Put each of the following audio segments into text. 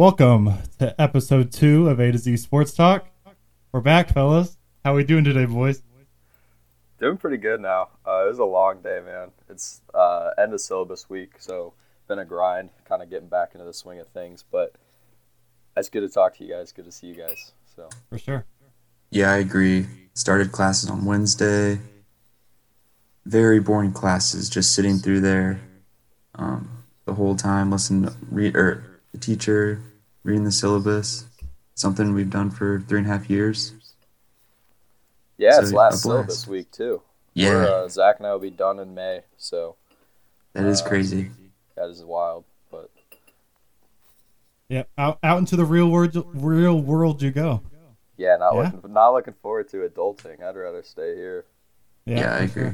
Welcome to episode two of A to Z Sports Talk. We're back, fellas. How we doing today, boys? Doing pretty good now. Uh, it was a long day, man. It's uh, end of syllabus week, so been a grind, kind of getting back into the swing of things. But it's good to talk to you guys. Good to see you guys. So For sure. Yeah, I agree. Started classes on Wednesday. Very boring classes, just sitting through there um, the whole time, listening to read or the teacher reading the syllabus. Something we've done for three and a half years. yeah, So, it's last blast. syllabus week too. Yeah, We're, uh, Zach and I will be done in May, so that is uh, crazy. that is wild. But Yeah, out out into the real world, real world you go. yeah, not Yeah? looking not looking forward to adulting. I'd rather stay here. Yeah, I agree.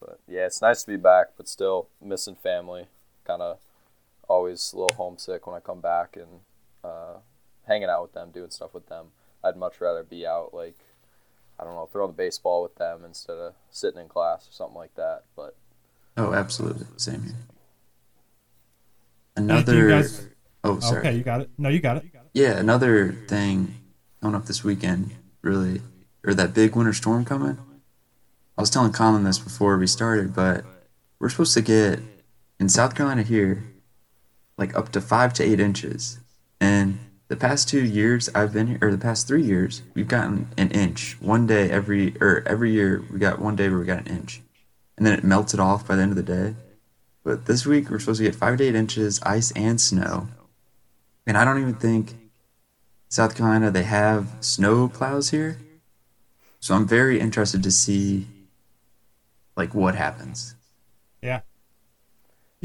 But yeah, it's nice to be back, but still missing family. Kind of always a little homesick when I come back and uh, hanging out with them, doing stuff with them. I'd much rather be out, like, I don't know, throwing the baseball with them instead of sitting in class or something like that. But Oh, absolutely. Same here. Another. you guys- oh, sorry. Okay, you got it. No, you got it. Yeah, another thing coming up this weekend, really, or that big winter storm coming. I was telling Colin this before we started, but we're supposed to get in South Carolina here, like up to five to eight inches. And the past two years I've been here, or the past three years, we've gotten an inch. One day every, or every year we got one day where we got an inch, and then it melted off by the end of the day. But this week we're supposed to get five to eight inches, ice and snow. And I don't even think South Carolina they have snow plows here. So I'm very interested to see like what happens.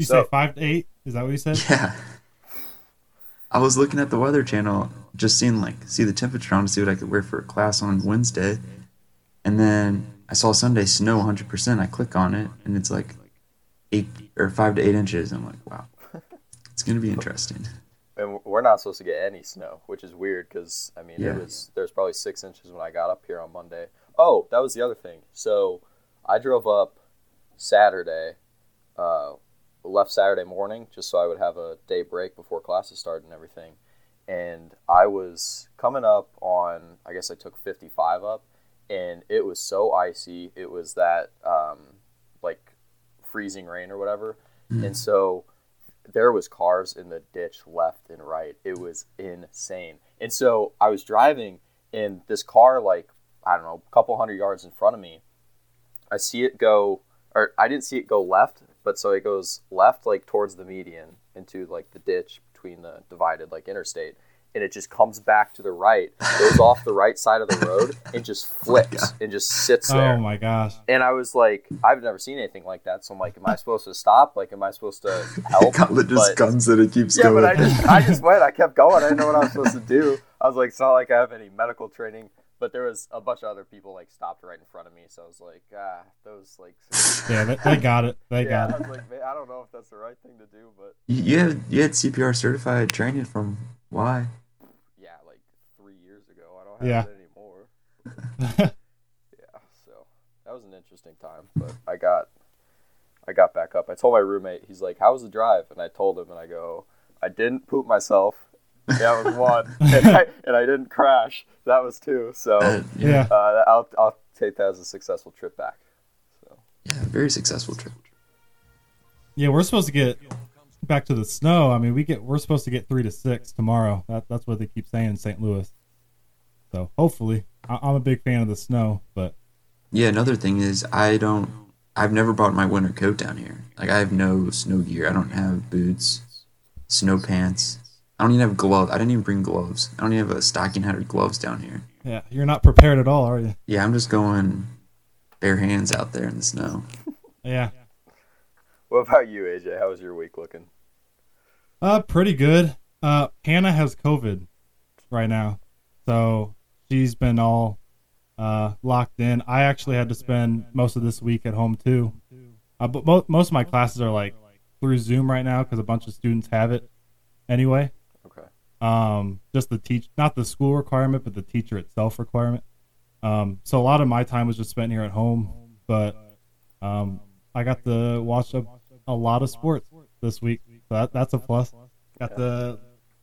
You So- say five to eight? Is that what you said? Yeah. I was looking at the weather channel just seeing like see the temperature on to see what I could wear for a class on Wednesday. And then I saw Sunday snow 100%. I click on it and it's like 8 or 5 to 8 inches. I'm like, wow. It's going to be interesting. and we're not supposed to get any snow, which is weird because I mean Yeah. it was there's probably six inches when I got up here on Monday. Oh, that was the other thing. So I drove up Saturday, uh, left Saturday morning just so I would have a day break before classes started and everything. And I was coming up on I guess I took 55 up, and it was so icy. It was that um, like freezing rain or whatever, Mm. and so there was cars in the ditch left and right. It was insane. And so I was driving and this car like I don't know, a couple hundred yards in front of me. I see it go or I didn't see it go left, but so it goes left like towards the median into like the ditch between the divided like interstate and it just comes back to the right, goes off the right side of the road and just flips and just sits oh there. Oh my gosh. And I was like, I've never seen anything like that. So I'm like, am I supposed to stop? Like, am I supposed to help? Colin just But- guns it. It keeps yeah, going. but I just, I just went. I kept going. I didn't know what I was supposed to do. I was like, it's not like I have any medical training. But there was a bunch of other people like stopped right in front of me. So I was like, ah, those like. Yeah, they, they got it. They yeah, got I it. was like, man, I don't know if that's the right thing to do, but you, you had you had CPR certified training from why? yeah, like three years ago, I don't have Yeah. it anymore. Yeah, so that was an interesting time. But I got, I got back up. I told my roommate, he's like, "How was the drive?" And I told him, and I go, "I didn't poop myself. That was one, and, I, and I didn't crash. That was two. So Uh, yeah. uh, I'll I'll take that as a successful trip back. So yeah, very successful trip. Yeah, we're supposed to get back to the snow. I mean, we get we're supposed to get three to six tomorrow. That, that's what they keep saying in St. Louis. So hopefully, I, I'm a big fan of the snow, but Yeah, another thing is I don't. I've never brought my winter coat down here. Like I have no snow gear. I don't have boots, snow pants. I don't even have gloves. I didn't even bring gloves. I don't even have a stocking hat or gloves down here. yeah, you're not prepared at all, are you? Yeah, I'm just going bare hands out there in the snow. Yeah, what about you, AJ? How was your week looking? uh, pretty good. Uh, Hannah has COVID right now, so she's been all uh locked in. I actually had to spend most of this week at home too. Uh, but mo- most of my classes are like through Zoom right now because a bunch of students have it anyway. Um, just the teach, not the school requirement, but the teacher itself requirement. Um, so a lot of my time was just spent here at home, but um, I got to watch a, a lot of sports this week. So that, that's a plus. Got to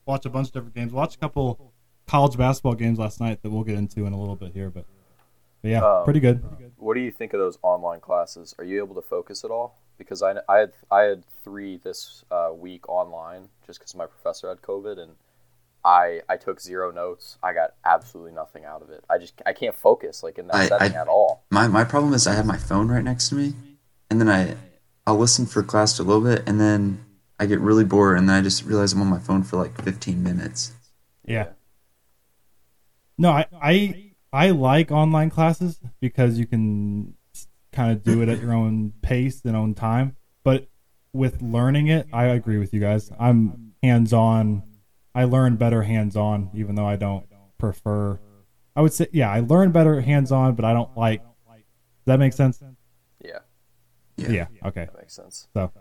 watch a bunch of different games. Watch a couple college basketball games last night that we'll get into in a little bit here, but, but yeah, Um, pretty good. What do you think of those online classes? Are you able to focus at all? Because I, I had I had three this uh, week online just because my professor had COVID and I I took zero notes. I got absolutely nothing out of it. I just I can't focus like in that I- setting I- at all. My my problem is I have my phone right next to me, and then I I'll listen for class a little bit, and then I get really bored, and then I just realize I'm on my phone for like 15 minutes. Yeah. No, I, I I like online classes because you can kind of do it at your own pace and own time. But with learning it, I agree with you guys. I'm hands on. I learn better hands on, even though I don't prefer. I would say, yeah, I learn better hands on, but I don't like. Does that make sense? Yeah, Yeah. Yeah. Okay. that makes sense. So,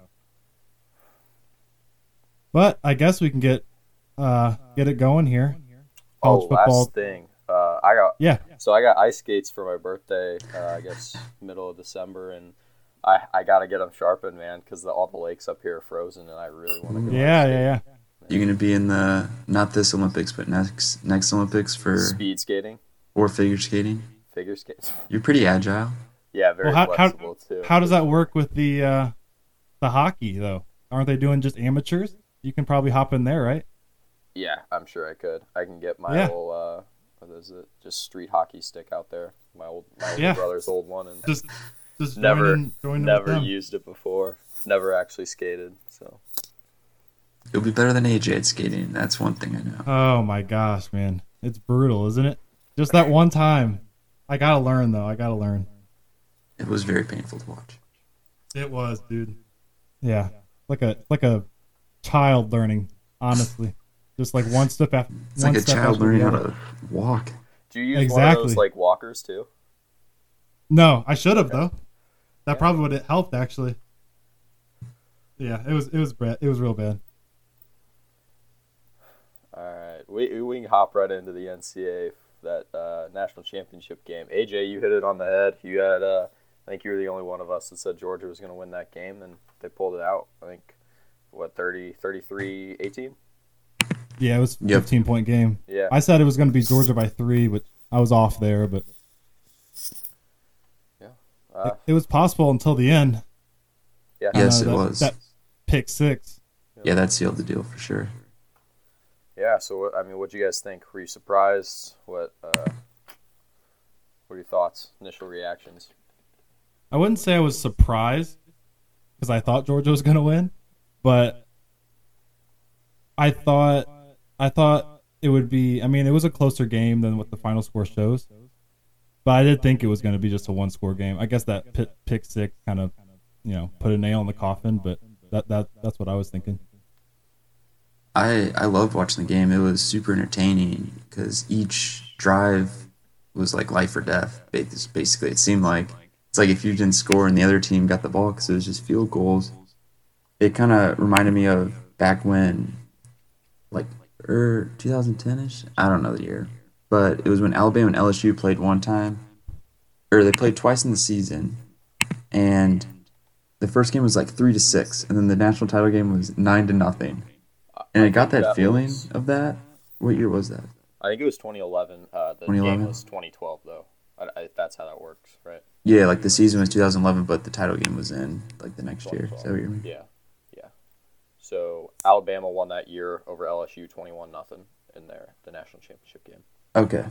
but I guess we can get uh get it going here. Oh, College football. last thing. Uh, I got Yeah. so I got ice skates for my birthday. Uh, I guess middle of December, and I I gotta get them sharpened, man, because the, all the lakes up here are frozen, and I really want to go. Yeah. Yeah. Yeah. You're gonna be in the not this Olympics, but next next Olympics for. Speed skating, or figure skating. figure skating. You're pretty agile. Yeah, very Well, how- how- flexible too. How does that work with the uh, the hockey though? Aren't they doing just amateurs? You can probably hop in there, right? Yeah, I'm sure I could. I can get my Yeah. little uh, what is it? Just street hockey stick out there. My old my Yeah. brother's old one, and Just just Never- join in, join never used it before. Never actually skated. So You'll be better than AJ at skating. That's one thing I know. Oh my gosh, man, it's brutal, isn't it? Just that one time. I gotta learn though. I gotta learn. It was very painful to watch. It was, dude. Yeah, like a like a child learning. Honestly, just like one step after. It's like a child learning how to walk. do you use one of those Exactly. like walkers too? No, I should have though. That probably would have helped actually. Yeah, it was it was bad. It was real bad. All right, we we can hop right into the NCAA that uh, national championship game. AJ, you hit it on the head. You had uh, I think you were the only one of us that said Georgia was going to win that game, and they pulled it out. I think what 30, 33, 18? Yeah, it was Yep. 15 point game. Yeah, I said it was going to be Georgia by three, but I was off there. But uh, it, it was possible until the end. yeah. Yes, know it that- was. That pick six. Yeah, that sealed the deal for sure. Yeah. So I mean, what do you guys think? Were you surprised? What uh, what are your thoughts? Initial reactions? I wouldn't say I was surprised because I thought Georgia was going to win, but I thought I thought it would be. I mean, it was a closer game than what the final score shows, but I did think it was going to be just a one score game. I guess that pick, six kind of you know put a nail in the coffin, but that that that's what I was thinking. I I loved watching the game. It was super entertaining because each drive was like life or death. Basically, it seemed like it's like if you didn't score and the other team got the ball because it was just field goals. It kind of reminded me of back when, like, er, 2010ish. I don't know the year, but it was when Alabama and LSU played one time, or they played twice in the season, and the first game was like three to six, and then the national title game was nine to nothing. And I got that that feeling was- of that. What year was that? I think it was 2011. Uh, the 2011? game was 2012 though. I, I, that's how that works, right? Yeah, like the season was 2011, but the title game was in like the next year. Is that what you mean? Yeah, yeah. So Alabama won that year over LSU, twenty-one nothing in their the national championship game. Okay.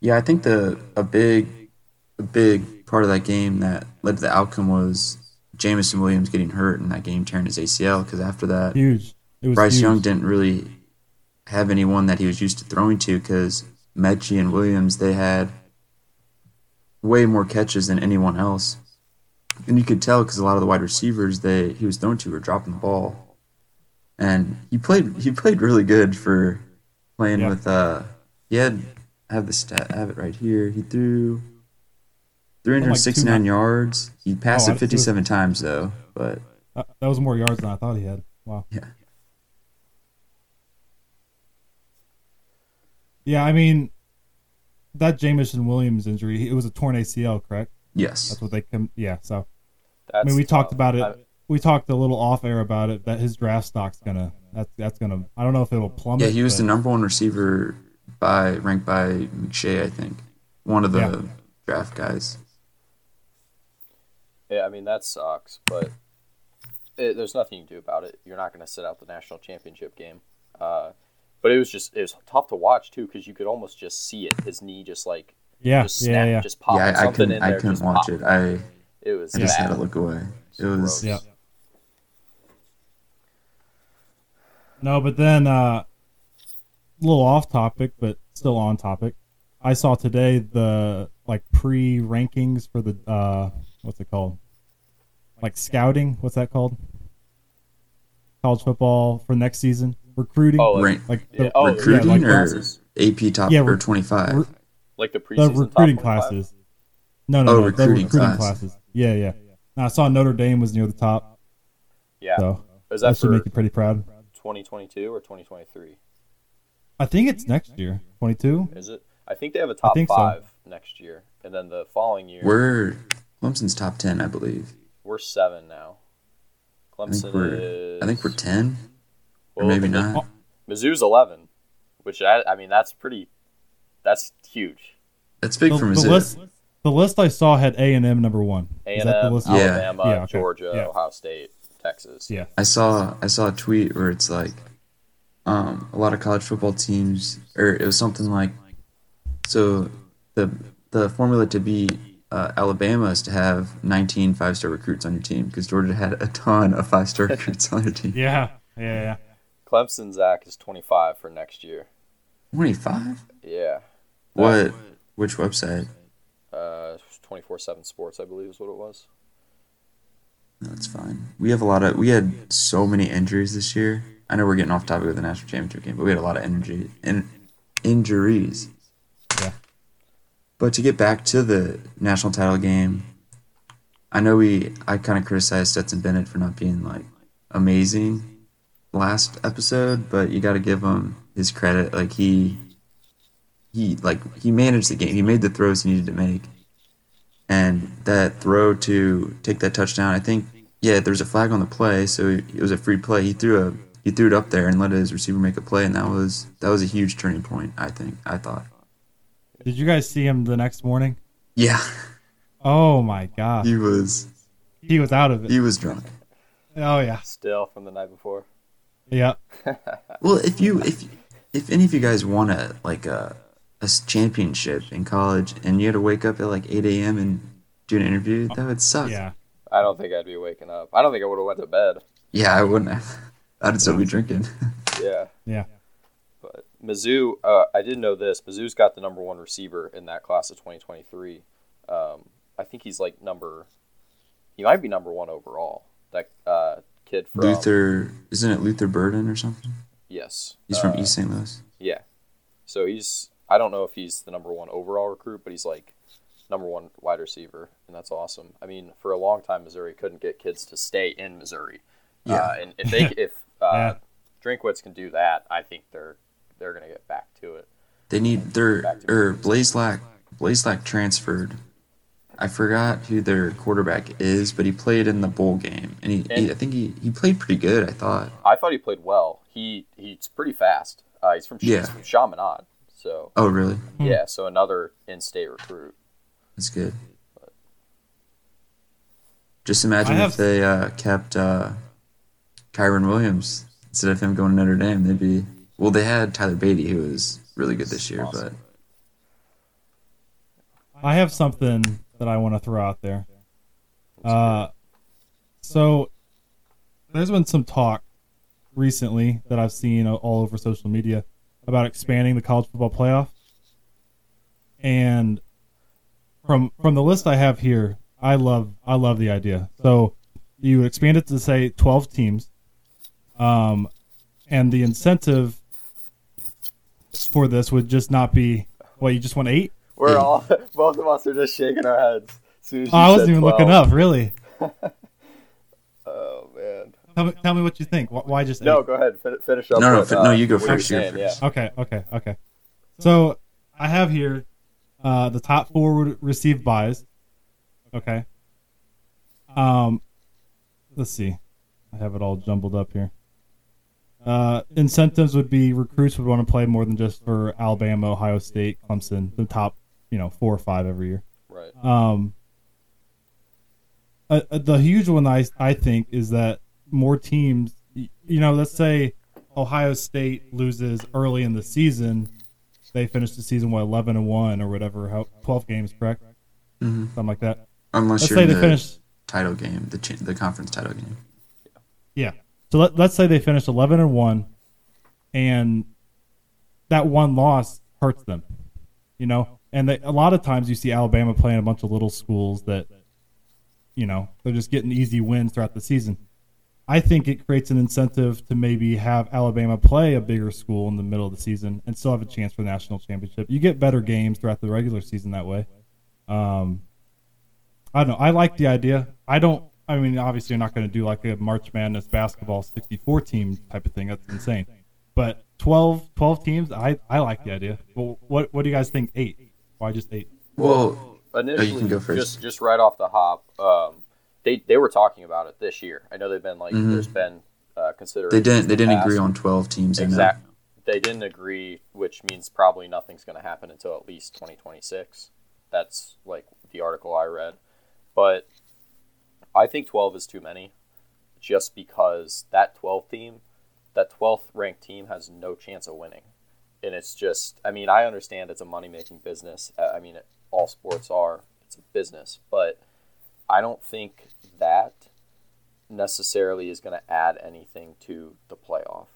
Yeah, I think the a big a big part of that game that led to the outcome was Jameson Williams getting hurt in that game, tearing his ACL. Because after that, Huge. It was Bryce huge. Young didn't really have anyone that he was used to throwing to because Metchie and Williams they had way more catches than anyone else, and you could tell because a lot of the wide receivers they he was throwing to were dropping the ball, and he played he played really good for playing Yeah. with uh he had I have the stat I have it right here he threw. 369 yards. He passed Oh, it I- 57 times though, but Uh, that was more yards than I thought he had. Wow. yeah. Yeah, I mean, that Jameson Williams injury, it was a torn ACL, correct? Yes. That's what they come. Yeah, so That's I mean, we talked about it. I- we talked a little off air about it that his draft stock's gonna that's that's gonna I don't know if it'll plummet. Yeah, he was but- the number one receiver by ranked by McShay, I think. One of the Yeah. draft guys. Yeah, I mean that sucks, but it, there's nothing you can do about it. You're not going to sit out the national championship game. Uh, but it was just it was tough to watch too because you could almost just see it. His knee just like yeah, just yeah, snap, yeah. just pop. yeah, I, I something couldn't in I couldn't watch popped. it. I It was I just bad. had to look away. It was Gross. Yeah. No, but then uh, a little off topic, but still on topic. I saw today the like pre rankings for the uh, what's it called? Like scouting. What's that called? College football for next season recruiting. Oh, like, rank, like yeah, oh, recruiting yeah, like or classes. AP top Yeah, or twenty five. re- like the the preseason top recruiting 25? classes. No, no, Oh, no, the recruiting recruiting class. classes. Yeah, yeah. Now, I saw Notre Dame was near the top, Yeah, so is that that should make you pretty proud. 2022 or 2023? I think it's next year, twenty two. Is it? I think they have a top think so. five next year, and then the following year We're Clemson's top ten, I believe. we're seven now. I think Clemson we're is. I think we're ten. Or maybe the- not. Mizzou's 11, which I, I mean that's pretty. That's huge. That's big The, for the Mizzou. list, the list I saw had A and M number one. A Is and that the M, list? Yeah. Alabama, Yeah, okay. Georgia, Yeah. Ohio State, Texas. Yeah. I saw I saw a tweet where it's like um, a lot of college football teams, or it was something like, so the the formula to beat uh, Alabama is to have 19 five star recruits on your team because Georgia had a ton of five star recruits on their team. Yeah, yeah, yeah. Clemson Zach is 25 for next year. 25? Yeah. What? Which website? Uh, 24/7 Sports, I believe, is what it was. That's fine. We have a lot of we had so many injuries this year. I know we're getting off topic with the national championship game, but we had a lot of energy and injuries. But to get back to the national title game, I know we I kind of criticized Stetson Bennett for not being like amazing last episode, but you got to give him his credit. Like he he like he managed the game. He made the throws he needed to make. And that throw to take that touchdown, I think yeah, there was a flag on the play, so it was a free play. He threw a he threw it up there and let his receiver make a play, and that was that was a huge turning point. I think I thought. Did you guys see him the next morning? Yeah, Oh my god, he was he was out of it. he was drunk. Oh yeah, Still from the night before. yeah. Well, if you if if any of you guys won uh, a like a a championship in college and you had to wake up at like eight a.m. and do an interview, that would suck. Yeah, I don't think I'd be waking up. I don't think I would have went to bed. Yeah, I wouldn't have. I'd still be drinking. Yeah. yeah. But Mizzou, uh, I didn't know this. Mizzou's got the number one receiver in that class of 2023. Um, I think he's like number, he might be number one overall. That uh, kid from Luther, isn't it Luther Burden or something? Yes, He's from Uh, East St. Louis. Yeah, so he's. I don't know if he's the number one overall recruit, but he's like number one wide receiver, and that's awesome. I mean, for a long time, Missouri couldn't get kids to stay in Missouri. Yeah. Uh, and if they if uh, Yeah. Drinkwitz can do that, I think they're they're gonna get back to it. They need their Back or Memphis. Blaze Blaze transferred. I forgot who their quarterback is, but he played in the bowl game, and he, he I think he, he played pretty good. I thought. I thought he played well. He he's pretty fast. Uh, he's from Yeah. he's from Chaminade, so Oh, really? Hmm. yeah. So another in-state recruit. That's good. Just imagine I if they uh, kept uh, Kyren Williams instead of him going to Notre Dame. They'd be well. They had Tyler Badie, who was really good this year, Awesome. I have something that I want to throw out there. Uh, so there's been some talk recently that I've seen all over social media about expanding the college football playoff. And from from the list I have here, I love I love the idea. So you expand it to say 12 teams. Um and the incentive for this would just not be what you just want 8? We're Yeah. all both of us are just shaking our heads. As as Oh, I wasn't even 12. looking up, really. Oh man. Tell me, tell me what you think. Wh- Why just No, eight? go ahead. Fin- finish up. No, no, with, fi- uh, no, you go what you're first, saying, first. Yeah. Okay, okay, okay. So I have here uh, the top four would receive buys. Okay. Um, let's see. I have it all jumbled up here. Uh, incentives would be recruits would want to play more than just for Alabama, Ohio State, Clemson, the top, you know, four or five every year. Right. Um, uh, the huge one I I think is that more teams, you know, let's say Ohio State loses early in the season, they finish the season what eleven and one or whatever, how twelve games, correct? hmm Something like that. Unless Let's you're say in they the finish title game, the cha- the conference title game. Yeah. So let, let's say they finish 11 and 1 and that one loss hurts them. You know, and they, a lot of times you see Alabama playing a bunch of little schools that you know, they're just getting easy wins throughout the season. I think it creates an incentive to maybe have Alabama play a bigger school in the middle of the season and still have a chance for the national championship. You get better games throughout the regular season that way. Um, I don't know. I like the idea. I don't. I mean, obviously, you're not going to do like a March Madness basketball 64 team type of thing. That's insane. But 12, 12 teams, I, I like the idea. Well, what what do you guys think? Eight? Why just eight? Well, Initially, can go first. just just right off the hop, um, they they were talking about it this year. I know they've been like Mhm. there's been uh, consideration. they didn't they didn't agree on twelve teams. Exactly. know. They didn't agree, which means probably nothing's going to happen until at least 2026. That's like the article I read, but I think 12 is too many, just because that 12 team, that 12th ranked team has no chance of winning, and it's just. I mean, I understand it's a money making business. Uh, I mean, it, all sports are. It's a business, but I don't think that necessarily is going to add anything to the playoff.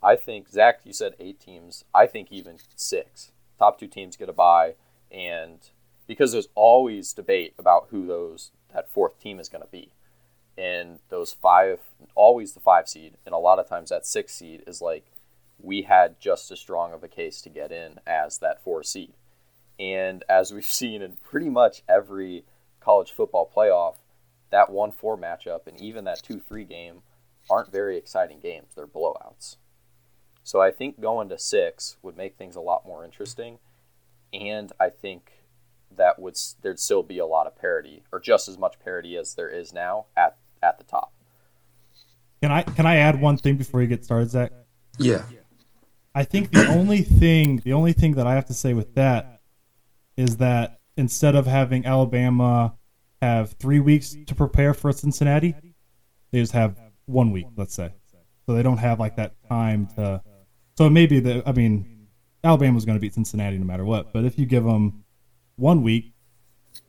I think Zach, you said eight teams. I think even six. Top two teams get a bye, and because there's always debate about who those that fourth team is going to be, and those five, always the five seed, and a lot of times that six seed is like we had just as strong of a case to get in as that four seed, and as we've seen in pretty much every college football playoff, that one four matchup and even that two three game aren't very exciting games. They're blowouts. So I think going to six would make things a lot more interesting, and I think that would there'd still be a lot of parity, or just as much parity as there is now at at the top. Can I can I add one thing before you get started, Zach? Yeah. I think the only thing the only thing that I have to say with that is that instead of having Alabama have three weeks to prepare for Cincinnati, they just have one week, let's say. So they don't have like that time to. So maybe the I mean, Alabama's going to beat Cincinnati no matter what. But if you give them one week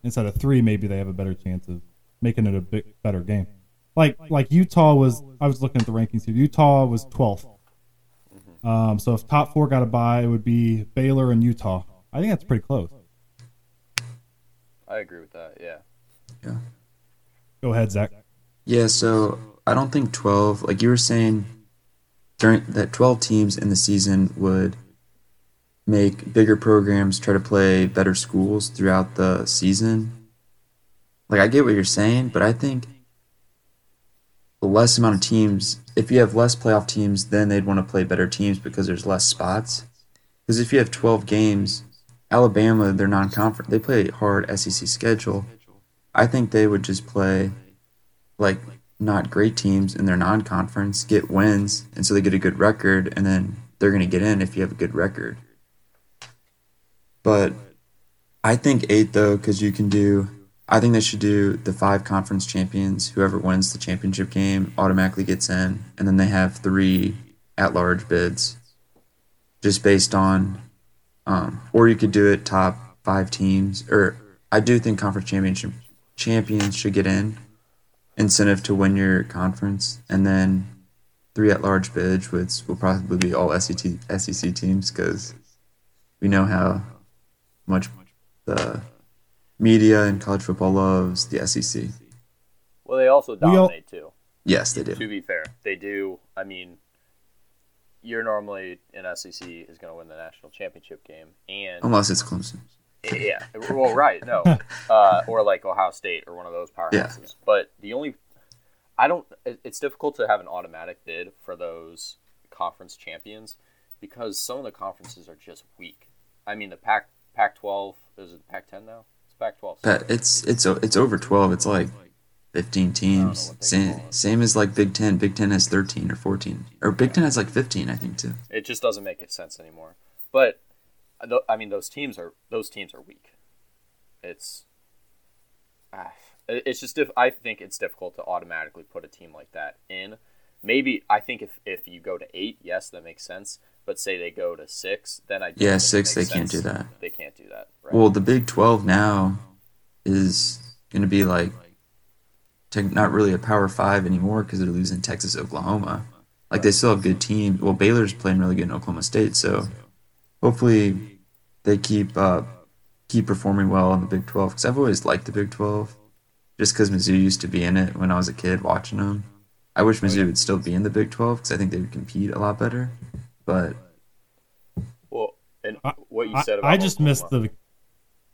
instead of three, maybe they have a better chance of making it a bit better game. Like like Utah was. I was looking at the rankings here. Utah was 12th. Um, so if top four got a bye, it would be Baylor and Utah. I think that's pretty close. I agree with that. Yeah. Go ahead, Zach. Yeah, so I don't think 12, like you were saying, during that 12 teams in the season would make bigger programs try to play better schools throughout the season. Like, I get what you're saying, but I think the less amount of teams, if you have less playoff teams, then they'd want to play better teams because there's less spots. Because if you have 12 games, Alabama, they're non conference, they play hard SEC schedule. I think they would just play like not great teams in their non-conference get wins and so they get a good record and then they're going to get in if you have a good record but i think eight though because you can do i think they should do the five conference champions. Whoever wins the championship game automatically gets in and then they have three at-large bids just based on um, or you could do it top five teams or i do think conference championship champions should get in incentive to win your conference, and then three at large bids, which will probably be all SEC, SEC teams because we know how much the media and college football loves the SEC. Well, they also We all- dominate too. Yes, they do. To be fair, they do. I mean, you're normally an SEC is going to win the national championship game, and Unless it's Clemson. Yeah, well, right, no, uh, or like Ohio State or one of those powerhouses. But the only, I don't. It's difficult to have an automatic bid for those conference champions because some of the conferences are just weak. I mean, the Pac Pac twelve is it Pac ten now? It's Pac twelve. But it's it's it's over twelve. It's like 15 teams. Same, same as like Big Ten. Big Ten has 13 or 14. Or Big Ten has like 15, I think, too. It just doesn't make sense anymore. But I mean, those teams are those teams are weak. It's ah, it's just diff- I think it's difficult to automatically put a team like that in. Maybe I think if if you go to eight, yes, that makes sense. But say they go to six, then I Yeah, six, they can't do that. They can't do that. Right? Well, the Big 12 now is going to be like not really a Power Five anymore because they're losing Texas, Oklahoma. Like they still have good teams. Well, Baylor's playing really good in Oklahoma State, so hopefully they keep uh, keep performing well in the Big 12. Because I've always liked the Big 12, just because Mizzou used to be in it when I was a kid watching them. I wish Mizzou would still be in the Big 12 because I think they would compete a lot better. But well, and what you said about I just missed the.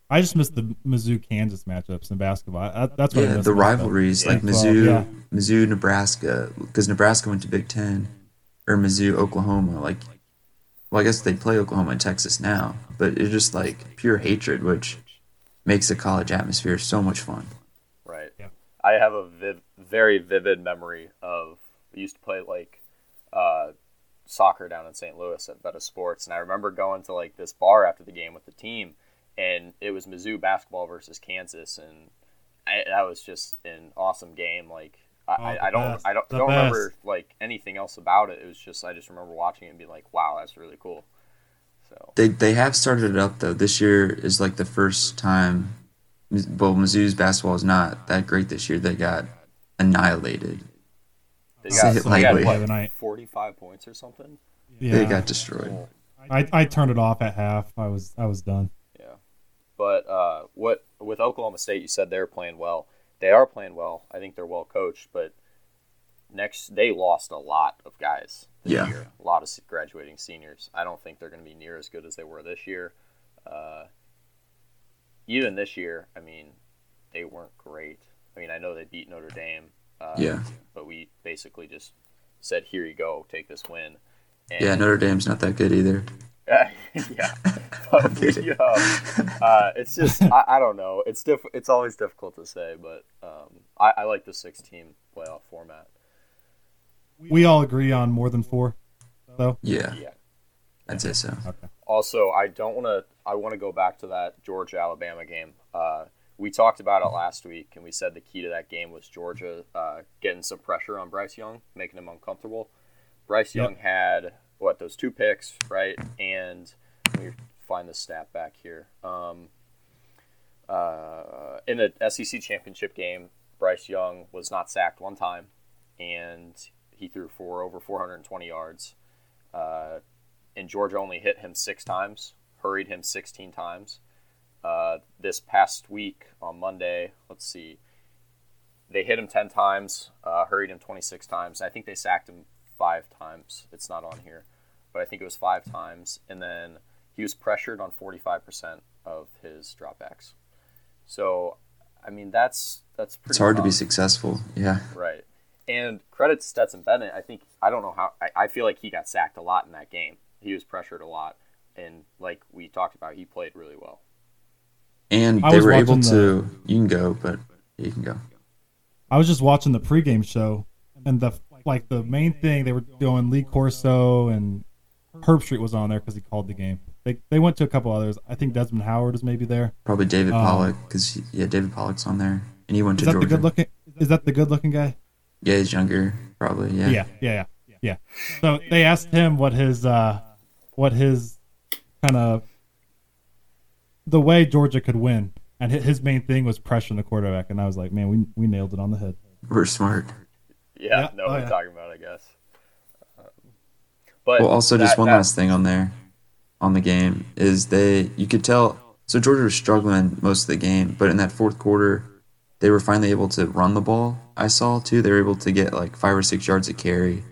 I just missed the Mizzou Kansas matchups in basketball. I, that's what I yeah, missed the rivalries Yeah. like Well, Mizzou, yeah. Mizzou, Nebraska, because Nebraska went to Big Ten, or Mizzou, Oklahoma. Like, well, I guess they play Oklahoma and Texas now, but it's just like pure hatred, which makes the college atmosphere so much fun. Right. Yeah. I have a viv- very vivid memory of we used to play like uh, soccer down in St. Louis at Beta Sports, and I remember going to like this bar after the game with the team, and it was Mizzou basketball versus Kansas, and I, that was just an awesome game. Like I, Oh, I, the I don't best. I don't, The don't remember like anything else about it. It was just I just remember watching it and being like, wow, that's really cool. So They they have started it up though. This year is like the first time. Well, Mizzou's basketball is not that great this year. They got annihilated. They Say got, it they got lightly. The what, night. forty five points or something. Yeah. They got destroyed. I, I turned it off at half. I was I was done. Yeah, but uh, what with Oklahoma State, you said they're playing well. They are playing well. I think they're well coached, but next they lost a lot of guys this Yeah. year. A lot of graduating seniors. I don't think they're going to be near as good as they were this year. Uh, even this year, I mean, they weren't great. I mean, I know they beat Notre Dame. Uh, Yeah. But we basically just said, "Here you go, take this win." And Yeah, Notre Dame's not that good either. yeah, but we, um, uh, it's just I, I don't know. It's diff- It's always difficult to say, but um, I, I like the six-team playoff format. We all agree on more than four, though. Yeah, Yeah. I'd say so. Okay. Also, I don't want to. I want to go back to that Georgia Alabama game. Uh, we talked about it last week, and we said the key to that game was Georgia uh, getting some pressure on Bryce Young, making him uncomfortable. Bryce Yep. Young had what those two picks, right? And let me find the stat back here. Um, uh, in the SEC championship game, Bryce Young was not sacked one time, and he threw for over 420 yards. Uh, and Georgia only hit him six times, hurried him 16 times. Uh, this past week on Monday, let's see, they hit him 10 times, uh, hurried him 26 times. I think they sacked him five times. It's not on here, but I think it was five times. And then he was pressured on 45% of his dropbacks. So, I mean, that's that's pretty. It's hard to be successful. Yeah, Right. And credit to Stetson Bennett. I think I don't know how I, I feel like he got sacked a lot in that game. He was pressured a lot, and like we talked about, he played really well. And I they were able to. You can go, but you can go. I was just watching the pregame show, and the like the main thing they were doing. Lee Corso and Herbstreit was on there because he called the game. They they went to a couple others. I think Desmond Howard is maybe there. Probably David Um, Pollack, because yeah, David Pollack's on there, and he went Is to that the Georgia. good looking? Is that the good looking guy? Yeah, he's younger, probably. Yeah. Yeah, yeah, yeah, yeah. So they asked him what his uh, what his kind of the way Georgia could win, and his main thing was pressuring the quarterback. And I was like, man, we we nailed it on the head. We're smart. Yeah, Yeah. know Oh, what yeah. I'm talking about, I guess. Um, but Well, also just one that- last thing on there, on the game is they you could tell. So Georgia was struggling most of the game, but in that fourth quarter, they were finally able to run the ball. I saw too. They were able to get like five or six yards of carry,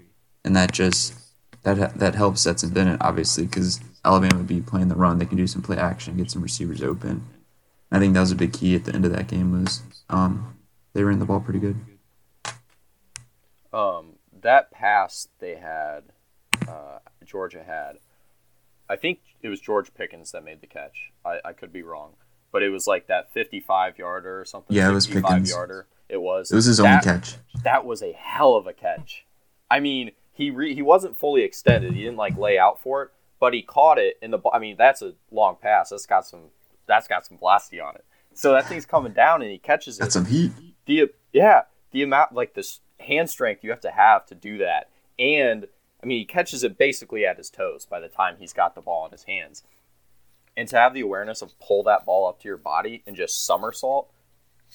and that just that that helps Stetson Bennett obviously because Alabama would be playing the run. They can do some play action, get some receivers open. I think that was a big key at the end of that game was um, they ran the ball pretty good. Um, that pass they had, uh, Georgia had. I think it was George Pickens that made the catch. I, I could be wrong, but it was like that 55 yarder or something. Yeah, it was 65 Pickens. yarder, it was. It was his that, only catch. That was a hell of a catch. I mean, he re- he wasn't fully extended. He didn't like lay out for it, but he caught it in the. I mean, that's a long pass. That's got some. That's got some blasty on it. So that thing's coming down and he catches it. That's some heat. The yeah, the amount like this hand strength you have to have to do that, and I mean he catches it basically at his toes by the time he's got the ball in his hands, and to have the awareness of pull that ball up to your body and just somersault.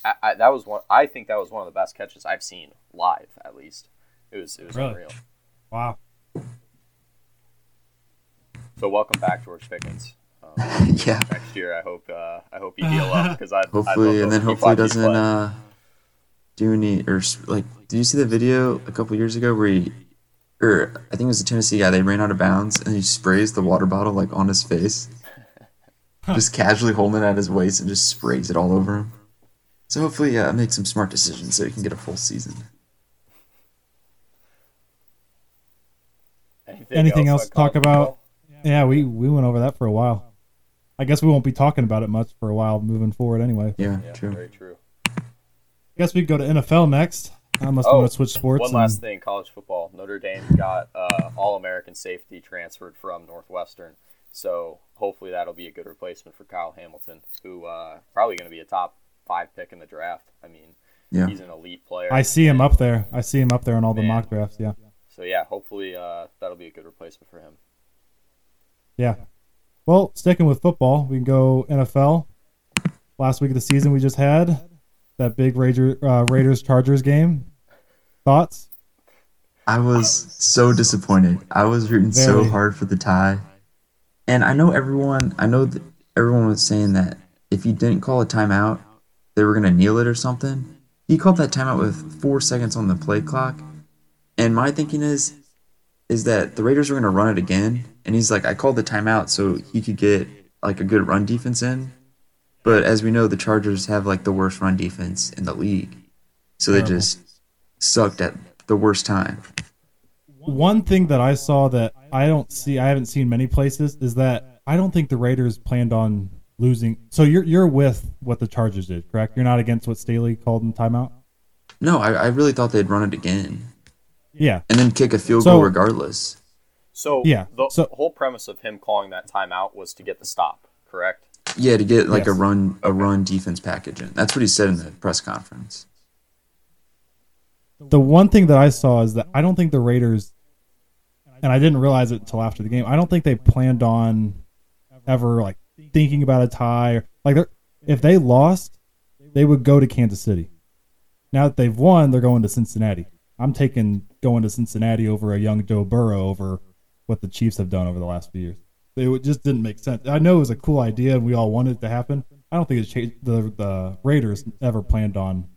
I, I, that was one. I think that was one of the best catches I've seen live, at least. It was it was Really? unreal. Wow. So welcome back, George Pickens. Um, yeah. next year, I hope uh, I hope you heal up because I Hopefully, and then hopefully doesn't uh, do any or like. Did you see the video a couple years ago where he, or I think it was a Tennessee guy. They ran out of bounds and he sprays the water bottle like on his face, just casually holding it at his waist and just sprays it all over him. So hopefully, uh, make some smart decisions so he can get a full season. Anything else to talk on about? Football? Yeah, we we went over that for a while. I guess we won't be talking about it much for a while moving forward anyway. Yeah, Yeah, true. very true. I guess we go to NFL next. Unless we Oh, want to switch sports. One and- last thing, college football. Notre Dame got uh, All-American safety transferred from Northwestern, so hopefully that'll be a good replacement for Kyle Hamilton, who uh, probably going to be a top five pick in the draft. I mean, Yeah. he's an elite player. I see him up there. I see him up there in all the mock drafts. Yeah, So yeah, hopefully uh, that'll be a good replacement for him. Yeah. Well, sticking with football, we can go NFL. Last week of the season, we just had that big Rager, uh, Raiders Chargers game. Thoughts? I was so disappointed. I was rooting so hard for the tie. And I know everyone, I know that everyone was saying that if he didn't call a timeout, they were going to kneel it or something. He called that timeout with 4 seconds on the play clock. And my thinking is is that the Raiders were going to run it again, and he's like I called the timeout so he could get like a good run defense in. But as we know, the Chargers have like the worst run defense in the league. So they just sucked at the worst time. One thing that I saw that I don't see, I haven't seen many places, is that I don't think the Raiders planned on losing. So you're you're with what the Chargers did, correct? You're not against what Staley called in timeout. No, I, I really thought they'd run it again Yeah, and then kick a field So- goal regardless. So Yeah, the so- whole premise of him calling that timeout was to get the stop, correct? Yeah, to get like a run a run defense package in. That's what he said in the press conference. the one thing that I saw is that I don't think the Raiders, and I didn't realize it until after the game. I don't think they planned on ever like thinking about a tie. Or, like, they're, if they lost, they would go to Kansas City. Now that they've won, they're going to Cincinnati. I'm taking going to Cincinnati over a young Joe Burrow over what the Chiefs have done over the last few years. It just didn't make sense. I know it was a cool idea and we all wanted it to happen. I don't think it's cha- the the Raiders ever planned on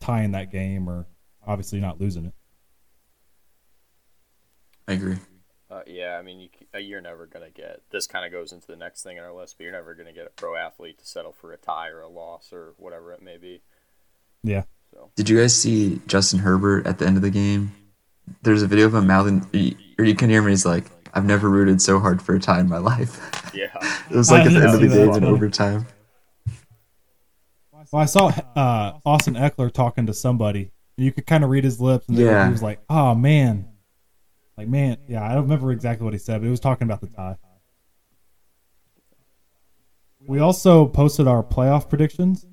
tying that game or obviously not losing it. I agree. Uh, yeah, I mean, you, c- uh, you're never gonna get this. Kind of goes into the next thing on our list, but you're never gonna get a pro athlete to settle for a tie or a loss or whatever it may be. Yeah. So Did you guys see Justin Herbert at the end of the game? There's a video of him mouthing, or you can hear him. He's like, "I've never rooted so hard for a tie in my life." yeah, it was like I at the end of the game in overtime. Well, I saw uh, Austin Ekeler talking to somebody, and you could kind of read his lips, and Yeah. he was like, "Oh man, like man, yeah." I don't remember exactly what he said, but he was talking about the tie. We also posted our playoff predictions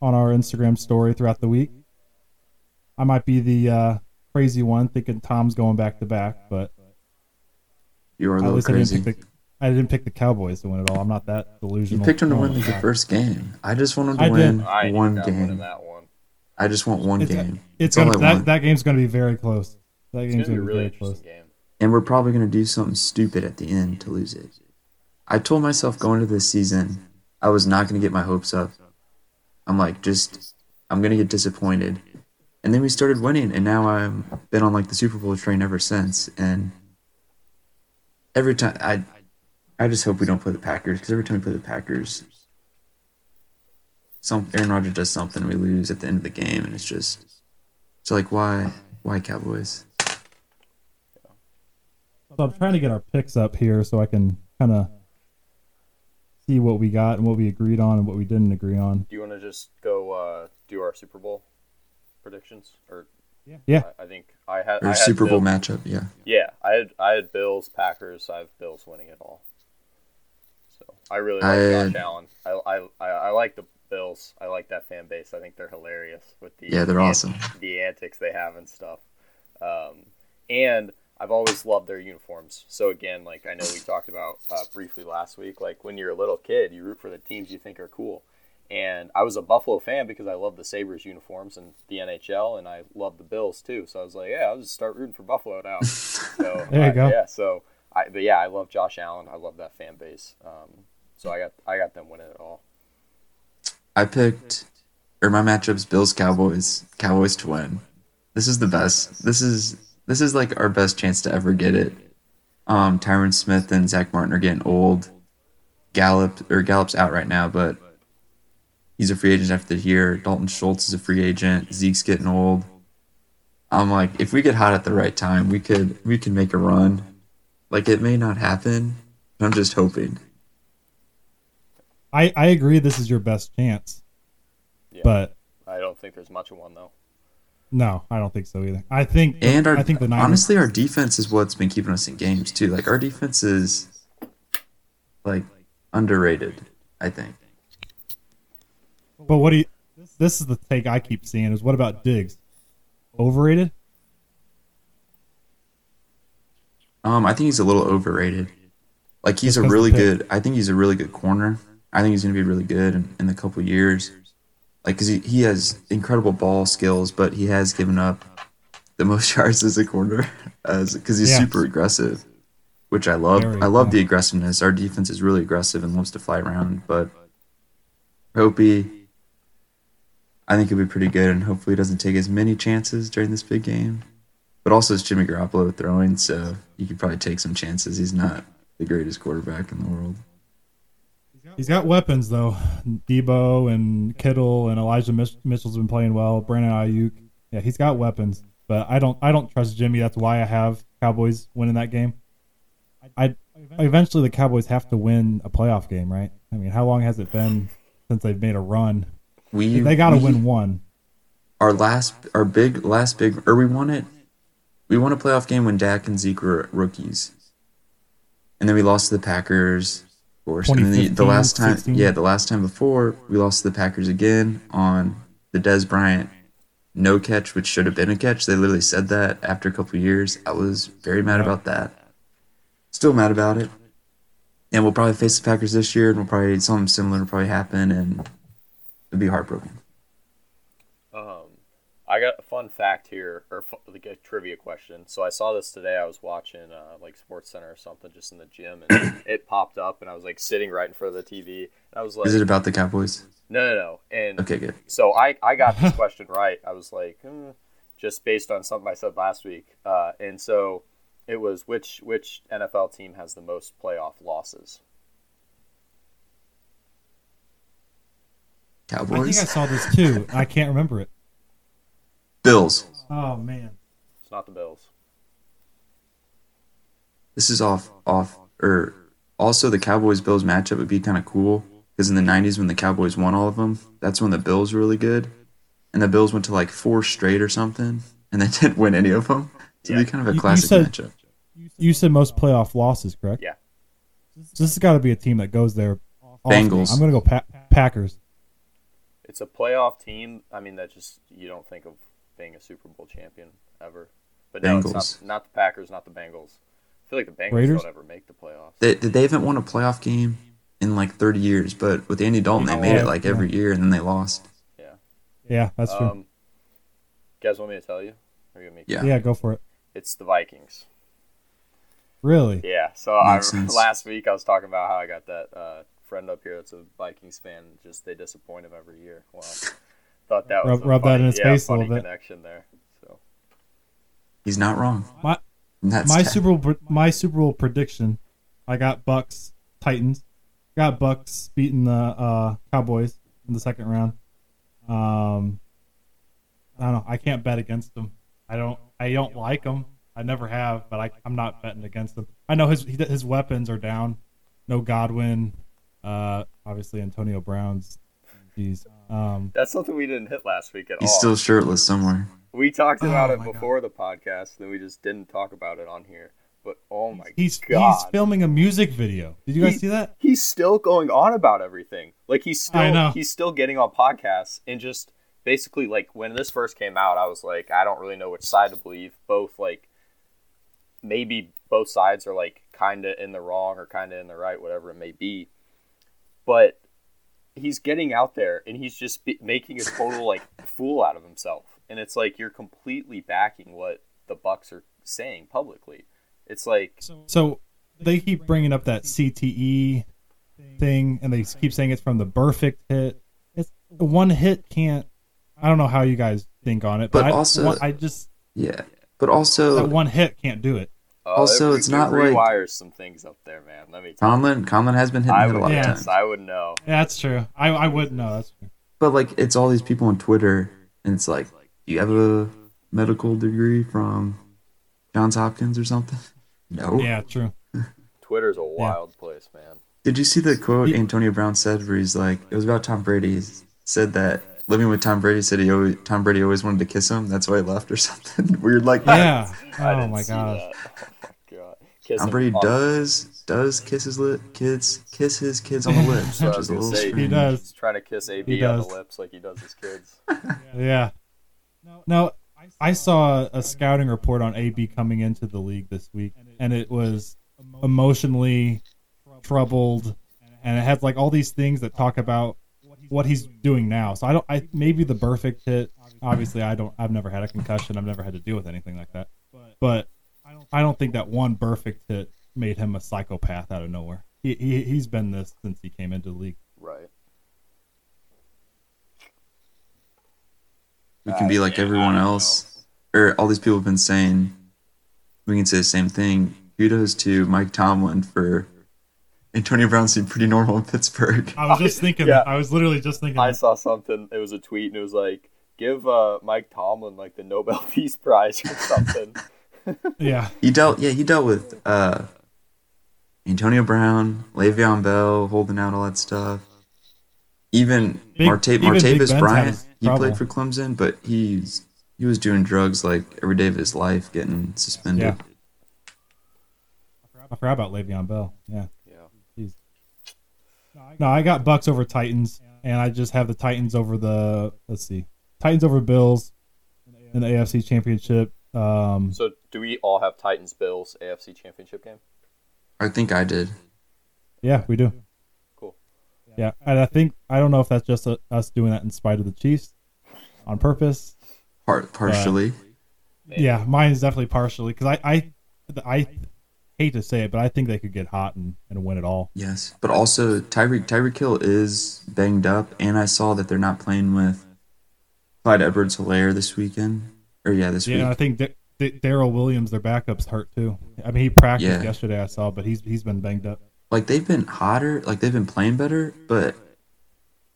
on our Instagram story throughout the week. I might be the uh, crazy one, thinking Tom's going back to back, but You were a little least I didn't crazy. pick the I didn't pick the Cowboys to win it all. I'm not that delusional. You picked him to win the God. first game. I just want him to I did. win I ain't one got one in game. that one. I just want one It's, game. it's That's all gonna I that, want. that game's gonna be very close. That game's gonna be be really very interesting close. game. and we're probably going to do something stupid at the end to lose it. I told myself going into this season, I was not going to get my hopes up. I'm like, just, I'm going to get disappointed. And then we started winning, and now I've been on like the Super Bowl train ever since. And every time, I, I just hope we don't play the Packers because every time we play the Packers, some Aaron Rodgers does something, we lose at the end of the game, and it's just, it's like, why, why Cowboys? So I'm trying to get our picks up here so I can kind of see what we got and what we agreed on and what we didn't agree on. Do you want to just go uh, do our Super Bowl predictions? Or Yeah. I, I think I had I Or had Super Bowl Bill- matchup, yeah. Yeah, I had I had Bills, Packers. I have Bills winning it all. So I really like I Josh Allen. I, I, I, I like the Bills. I like that fan base. I think they're hilarious with the Yeah, they're the- awesome. The antics they have and stuff. Um, and I've always loved their uniforms. So again, like I know we talked about uh, briefly last week, like when you're a little kid, you root for the teams you think are cool. And I was a Buffalo fan because I love the Sabres uniforms and the NHL, and I love the Bills too. So I was like, yeah, I'll just start rooting for Buffalo now. So There you I- go. Yeah, so I, but yeah, I love Josh Allen. I love that fan base. Um, so I got I got them winning it all. I picked, or my matchup's Bills Cowboys. Cowboys to win. This is the best. This is this is like our best chance to ever get it. Um, Tyron Smith and Zack Martin are getting old. Gallup or Gallup's out right now, but he's a free agent after the year. Dalton Schultz is a free agent. Zeke's getting old. I'm like, if we get hot at the right time, we could we could make a run. Like it may not happen, but I'm just hoping. I, I agree this is your best chance. Yeah. But I don't think there's much of one though. no, I don't think so either. I think And our I think the Niners honestly, our defense is what's been keeping us in games too. Like our defense is like underrated. I think. But what do you this is the take I keep seeing is what about Diggs? Overrated? Um, I think he's a little overrated. Like he's a really good. I think he's a really good corner. I think he's going to be really good in, in a couple years. Like, cause he, he has incredible ball skills, but he has given up the most yards as a corner, as because he's Yeah. super aggressive, which I love. Very, I love the aggressiveness. Our defense is really aggressive and loves to fly around, but Hopi, I think he'll be pretty good, and hopefully he doesn't take as many chances during this big game. But also, it's Jimmy Garoppolo throwing, so you could probably take some chances. He's not the greatest quarterback in the world. He's got weapons though. Debo and Kittle and Elijah Mitchell's been playing well. Brandon Aiyuk, yeah, he's got weapons. But I don't I don't trust Jimmy. That's why I have Cowboys winning that game. I eventually the Cowboys have to win a playoff game, right? I mean, how long has it been since they've made a run? We They got to win one. our last, our big last big, or we won it. We won a playoff game when Dak and Zeke were rookies, and then we lost to the Packers. Of course, and then the, the last time, 16. yeah, the last time before we lost to the Packers again on the Dez Bryant no catch, which should have been a catch. They literally said that after a couple of years. I was very mad about that. Still mad about it. And we'll probably face the Packers this year, and we'll probably something similar will probably happen, and it'll be heartbroken. Um, I got a fun fact here, or like a trivia question. So I saw this today. I was watching uh, like Sports Center or something, just in the gym, and it popped up, and I was like sitting right in front of the TV, and I was like, Is it about the Cowboys? no, no, no. And Okay, good. so I, I got this question right. I was like, hmm, just based on something I said last week. Uh, and so it was which which NFL team has the most playoff losses? I think I saw this too. I can't remember it. Bills. Oh man. It's not the Bills. This is off off or also the Cowboys Bills matchup would be kind of cool because in the 90s when the Cowboys won all of them, that's when the Bills were really good. And the Bills went to like four straight or something and they didn't win any of them. So it'd be kind of You- a you classic said- matchup. You said most playoff losses, correct? Yeah. So this has got to be a team that goes there. often. Bengals. I'm going to go pa- Packers. It's a playoff team. I mean, that just you don't think of being a Super Bowl champion ever. But no, it's Bengals. not, not the Packers, not the Bengals. I feel like the Bengals Raiders? don't ever make the playoffs. They, they haven't won a playoff game in like 30 years, but with Andy Dalton, they made it like every year and then they lost. yeah. Yeah, that's true. Um, guys want me to tell you? Or you want me to- Yeah. yeah, go for it. It's the Vikings. Really? Yeah. So I, last week I was talking about how I got that uh, friend up here that's a Vikings fan. Just they disappoint him every year. Well, thought that was Rub- a rub that funny, in his yeah, face a little bit. connection there. So He's not wrong. My That's my ta- Super Bowl my Super Bowl prediction. I got Bucs Titans. Got Bucs beating the uh, Cowboys in the second round. Um, I don't know. I can't bet against them. I don't. I don't like them. I never have, but I, I'm not betting against them. I know his his weapons are down. No Godwin. Uh, obviously Antonio Brown's Jeez. Um, That's something we didn't hit last week at all. He's all. still shirtless somewhere. we talked about Oh it my before the podcast, and then we just didn't talk about it on here. But oh my he's god, he's filming a music video. Did you guys He- see that? he's still going on about everything. Like he's still I know. he's still getting on podcasts and just basically like when this first came out, I was like, I don't really know which side to believe. Both like maybe both sides are like kind of in the wrong or kind of in the right, whatever it may be. But he's getting out there and he's just be- making a total like fool out of himself. And it's like you're completely backing what the Bucs are saying publicly. It's like So they keep bringing up that CTE thing, and they keep saying it's from the perfect hit. It's one hit can't. I don't know how you guys think on it, but, But I, also- one- I just Yeah, but also that one hit can't do it. Uh, Also, it, it's it not like- rewires some things up there, man. Let me tell you. Tomlin. Tomlin has been hitting I it a would lot Yeah. of yes, times. I would know. Yeah, that's true. I I wouldn't know. That's true. But like, it's all these people on Twitter, and it's like, do you have a medical degree from Johns Hopkins or something? No. Yeah, true. Twitter's a wild place, man. Did you see the quote Antonio Brown said where he's like, it was about Tom Brady. He said that living with Tom Brady said he always, Tom Brady always wanted to kiss him. That's why he left or something weird like that. Yeah. Oh my see gosh. that. Oh my god. Kiss Tom him Brady does does kiss his li- kids kiss his kids on the lips, So which is a little say, He does. He's trying to kiss AB He on does. the lips like he does his kids. Yeah. No, I saw a scouting report on AB coming into the league this week, and it was emotionally troubled, and it has like all these things that talk about what he's doing now. So I don't. I maybe the perfect hit. Obviously, I don't. I've never had a concussion. I've never had to deal with anything like that. But I don't think that one perfect hit made him a psychopath out of nowhere. He, he he's been this since he came into the league. Right. We can be like everyone else, or all these people have been saying. We can say the same thing. Kudos to Mike Tomlin for Antonio Brown seemed pretty normal in Pittsburgh. I was just thinking. Yeah. I was literally just thinking. I saw something. It was a tweet, and it was like, "Give uh, Mike Tomlin like the Nobel Peace Prize or something." yeah. He dealt, yeah, he dealt with uh, Antonio Brown, Le'Veon Bell, holding out all that stuff. Even Big- Marte, even Martavis Ben's Bryant, he trouble. played for Clemson, but he's he was doing drugs like every day of his life, getting suspended. Yeah. I forgot about Le'Veon Bell. Yeah. yeah. Jeez. No, I got Bucs over Titans, and I just have the Titans over the. Let's see, Titans over Bills in the AFC Championship. Um, So, do we all have Titans Bills AFC Championship game? I think I did. yeah, we do. Cool. Yeah, and I think I don't know if that's just uh us doing that in spite of the Chiefs, on purpose. Part partially. Maybe. Yeah, mine is definitely partially because I, I, I hate to say it, but I think they could get hot and, and win it all. Yes, but also Tyreek Tyreek Hill is banged up, and I saw that they're not playing with Clyde Edwards Helaire this weekend. Or yeah, this Yeah, and I think D- D- Darrel Williams, their backup's hurt too. I mean, he practiced Yeah. yesterday. I saw, but he's he's been banged up. Like they've been hotter, like they've been playing better, but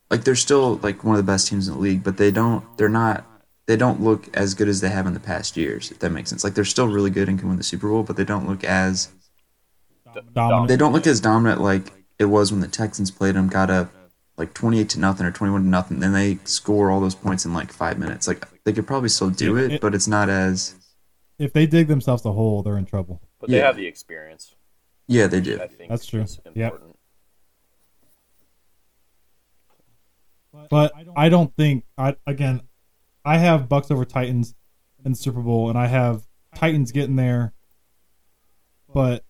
like they're still like one of the best teams in the league. But they don't, they're not, they don't look as good as they have in the past years. If that makes sense. Like they're still really good and can win the Super Bowl, but they don't look as Dominant. they don't look as dominant like it was when the Texans played them. Got up like twenty eight to nothing or twenty one to nothing. Then they score all those points in like five minutes. Like they could probably still do it- but it's not as If they dig themselves a hole, they're in trouble. But they Yeah. have the experience. yeah they which did. I think That's true. is Yep. important. But I don't think I again. I have Bucs over Titans in the Super Bowl, and I have Titans getting there. But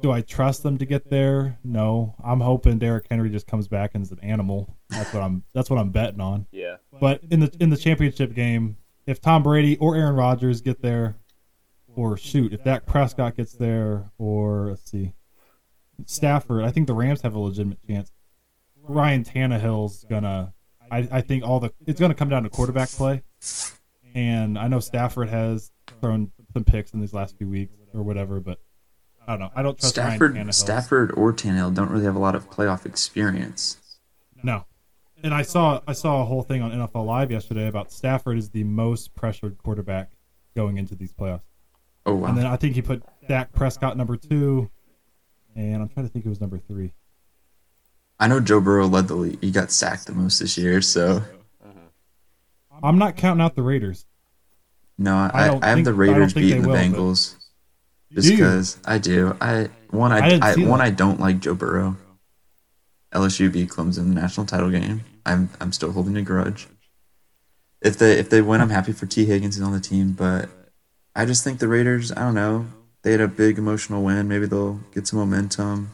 do I trust them to get there? No. I'm hoping Derrick Henry just comes back and is an animal. That's what I'm. That's what I'm betting on. Yeah. But in the in the championship game, if Tom Brady or Aaron Rodgers get there, or shoot, if Dak Prescott gets there, or let's see, Stafford, I think the Rams have a legitimate chance. Ryan Tannehill's gonna. I, I think all the it's gonna come down to quarterback play, and I know Stafford has thrown some picks in these last few weeks or whatever, but I don't know. I don't trust Stafford, Ryan Tannehill. Stafford or Tannehill don't really have a lot of playoff experience. No. And I saw I saw a whole thing on NFL Live yesterday about Stafford is the most pressured quarterback going into these playoffs. Oh wow! And then I think he put Dak Prescott number two, and I'm trying to think it was number three. I know Joe Burrow led the league. He got sacked the most this year, so I'm not counting out the Raiders. no, I I, I, have think- the Raiders beating the will, Bengals. Just because I do. I one I I, I, one that. I don't like Joe Burrow. LSU beat Clemson in the national title game. I'm I'm still holding a grudge. If they if they win, I'm happy for Tee Higgins. He's on the team, but I just think the Raiders. I don't know. They had a big emotional win. Maybe they'll get some momentum.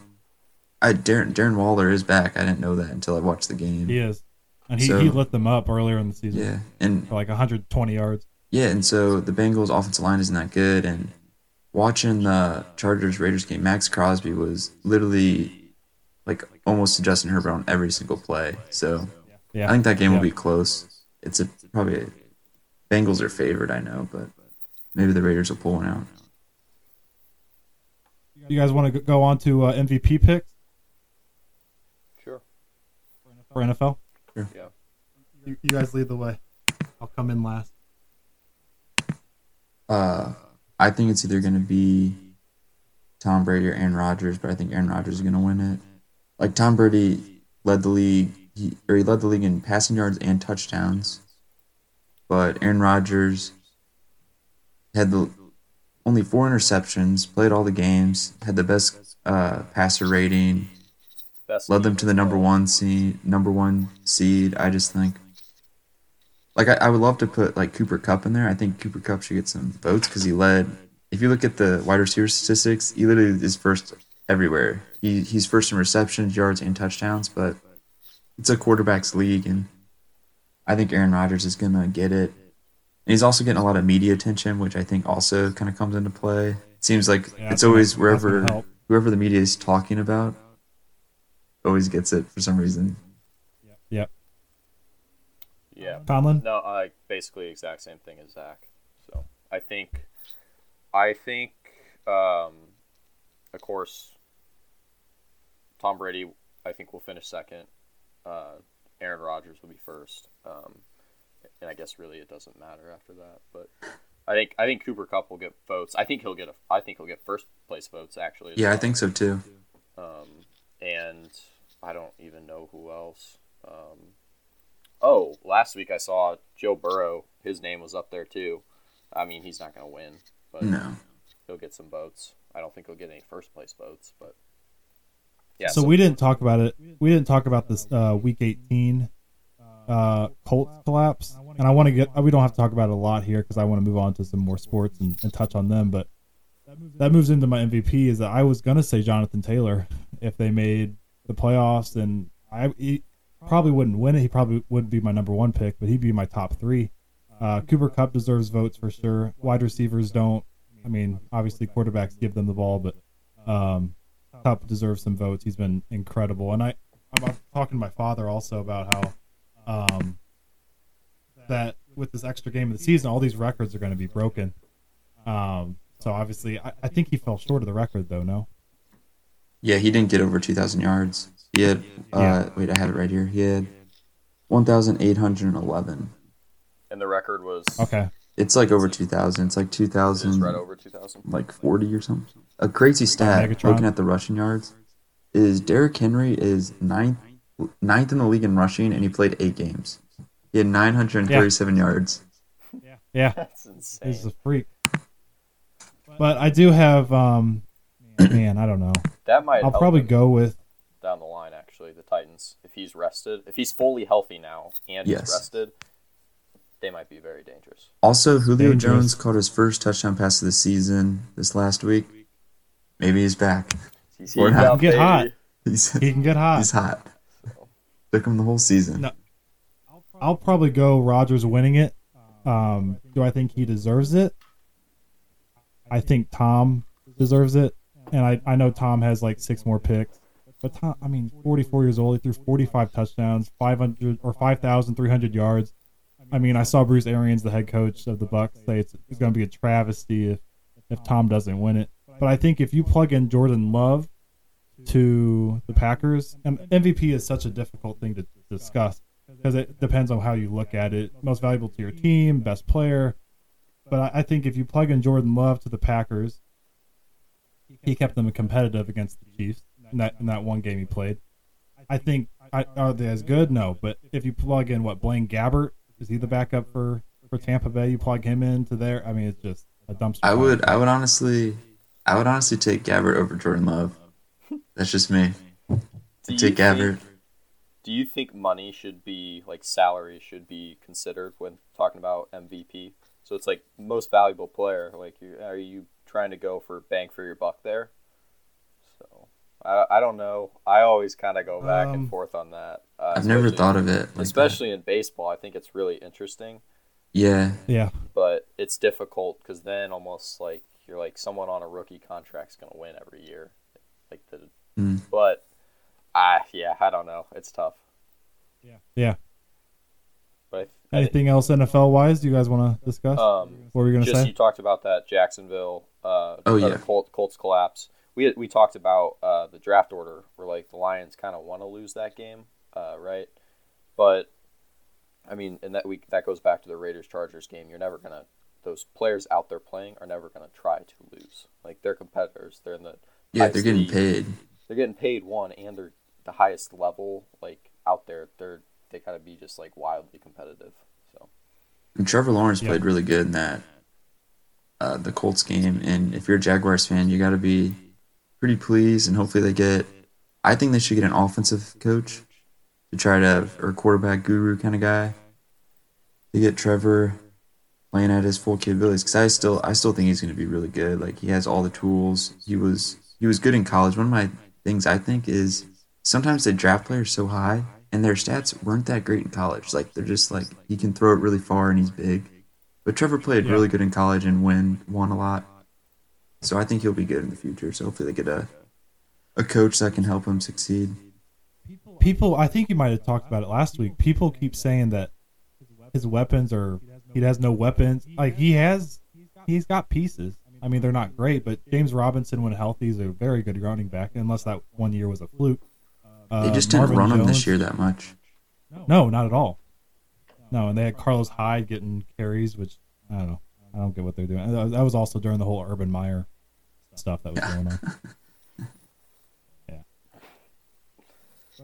I Darren Darren Waller is back. I didn't know that until I watched the game. He is, and he, So- he lit them up earlier in the season Yeah, and for like 120 yards. yeah, and so the Bengals offensive line isn't that good. And watching the Chargers Raiders game, Maxx Crosby was literally like almost to Justin Herbert on every single play. So Yeah, I think that game Yeah. will be close. It's a probably a, Bengals are favored, I know, but maybe the Raiders will pull one out. You guys want to go on to uh, MVP picks Sure. for NFL? Sure. Yeah. You, you guys lead the way. I'll come in last. Uh, I think it's either going to be Tom Brady or Aaron Rodgers, but I think Aaron Rodgers is going to win it. Like Tom Brady led the league, he, or he led the league in passing yards and touchdowns, but Aaron Rodgers had the only four interceptions, played all the games, had the best uh, passer rating, Best led them to the number one seed. Number one seed. I just think, like, I, I would love to put like Cooper Kupp in there. I think Cooper Kupp should get some votes because he led. If you look at the wide receiver statistics, he literally is first everywhere. He he's first in receptions, yards, and touchdowns. But it's a quarterbacks league, and I think Aaron Rodgers is gonna get it. And he's also getting a lot of media attention, which I think also kind of comes into play. It seems like Yeah, it's always gonna- wherever whoever the media is talking about always gets it for some reason. Yep. Yeah. Conlon? No, I basically exact same thing as Zach. So I think, I think, um, of course, Tom Brady. I think will finish second. Uh, Aaron Rodgers will be first. Um, and I guess really it doesn't matter after that. But I think I think Cooper Kupp will get votes. I think he'll get a. I think he'll get first place votes actually. Yeah, I think so too. Um, and I don't even know who else. Um, oh, last week I saw Joe Burrow. His name was up there too. I mean, he's not going to win, but No. he'll get some votes. I don't think he'll get any first place votes, but yeah. so we didn't talk about it. We didn't talk about this uh, Week 18 uh, Colts collapse, and I want to get. We don't have to talk about it a lot here because I want to move on to some more sports and, and touch on them. But that moves into my MVP. Is that I was gonna say Jonathan Taylor if they made the playoffs, and I he probably wouldn't win it. He probably wouldn't be my number one pick, but he'd be my top three. Uh, Cooper Kupp deserves votes for sure. Wide receivers don't. I mean, obviously quarterbacks give them the ball, but um, Kupp deserves some votes. He's been incredible, and I I'm talking to my father also about how um, that with this extra game of the season, all these records are going to be broken. Um, so obviously, I, I think he fell short of the record, though. No, Yeah, he didn't get over 2,000 yards. He had, uh, Yeah. wait, I had it right here. He had 1,811. and the record was okay, It's like over 2,000. It's like is 2,000, right over two thousand. like 40 or something. A crazy stat, Megatron. looking at the rushing yards, is Derrick Henry is ninth, ninth in the league in rushing, and he played eight games. He had 937 yards. yeah, That's insane. he's a freak. But I do have, um, man, I don't know. that might I'll help probably go with down the line. Actually, the Titans, if he's rested, if he's fully healthy now and he's rested, they might be very dangerous. Also, Julio Dangerous. Jones caught his first touchdown pass of the season this last week. Maybe he's back. He's Or heating not. up, Get hot. He's, he can get hot. he's hot. Took him the whole season. No. I'll probably go Rodgers winning it. Um, do I think he deserves it? I think Tom deserves it, and I, I know Tom has like six more picks, but Tom, I mean, 44 years old, he threw 45 touchdowns, 500 or 5,300 yards. I mean, I saw Bruce Arians, the head coach of the Bucs, say it's, it's going to be a travesty if if Tom doesn't win it. But I think if you plug in Jordan Love to the Packers, and MVP is such a difficult thing to discuss because it depends on how you look at it. Most valuable to your team, best player. But I, think if you plug in Jordan Love to the Packers, he kept them competitive against the Chiefs in that in that one game he played. I think I, are they as good? No, but if you plug in what Blaine Gabbert is he the backup for for Tampa Bay? You plug him into there. I mean, it's just a dumpster. I would I would honestly I would honestly take Gabbert over Jordan Love. That's just me. Do I'd you take think- Gabbert. Do you think money should be like salary should be considered when talking about MVP? So it's like most valuable player. Like, you, are you trying to go for bang for your buck there? So I, I don't know. I always kind of go back and Um, forth on that. Uh, I've never thought of it. Like that. especially in baseball. I think it's really interesting, Yeah, Yeah, but it's difficult because then almost like you're like someone on a rookie contract's gonna win every year, like the. Mm. But I yeah I don't know. It's tough. yeah. Yeah. But I, I, Anything else NFL wise? Do you guys want to discuss? um, what were you gonna just say? you talked about that Jacksonville. Uh, Oh, yeah. the Colts, Colts collapse. We we talked about uh, the draft order where like the Lions kind of want to lose that game, uh, right? But I mean, and that we that goes back to the Raiders Chargers game. You're never gonna those players out there playing are never gonna try to lose. Like they're competitors. They're in the yeah, they're getting league. paid. They're getting paid one, and they're the highest level. Like out there, they're they gotta be just like wildly competitive. So And Trevor Lawrence Yeah. played really good in that uh, the Colts game, and if you're a Jaguars fan, you got to be pretty pleased, and hopefully they get. I think they should get an offensive coach to try to, or a quarterback guru kind of guy, to get Trevor playing at his full capabilities. Because I still, I still think he's going to be really good. Like he has all the tools. He was, he was good in college. One of my things I think is sometimes they draft players so high and their stats weren't that great in college. Like they're just like he can throw it really far and he's big. But Trevor played Yeah. really good in college and win won a lot. So I think he'll be good in the future. So hopefully they get a a coach that can help him succeed. people i think you might have talked about it last week people keep saying that his weapons are he has no weapons. Like he has he's got pieces. I mean they're not great but james robinson when healthy is a very good running back unless that one year was a fluke. Uh, They just didn't Marvin run him this year that much. no not at all. No and they had carlos hyde getting carries which i don't know. I don't get what they're doing. That was- that was also during the whole urban meyer stuff that was going on yeah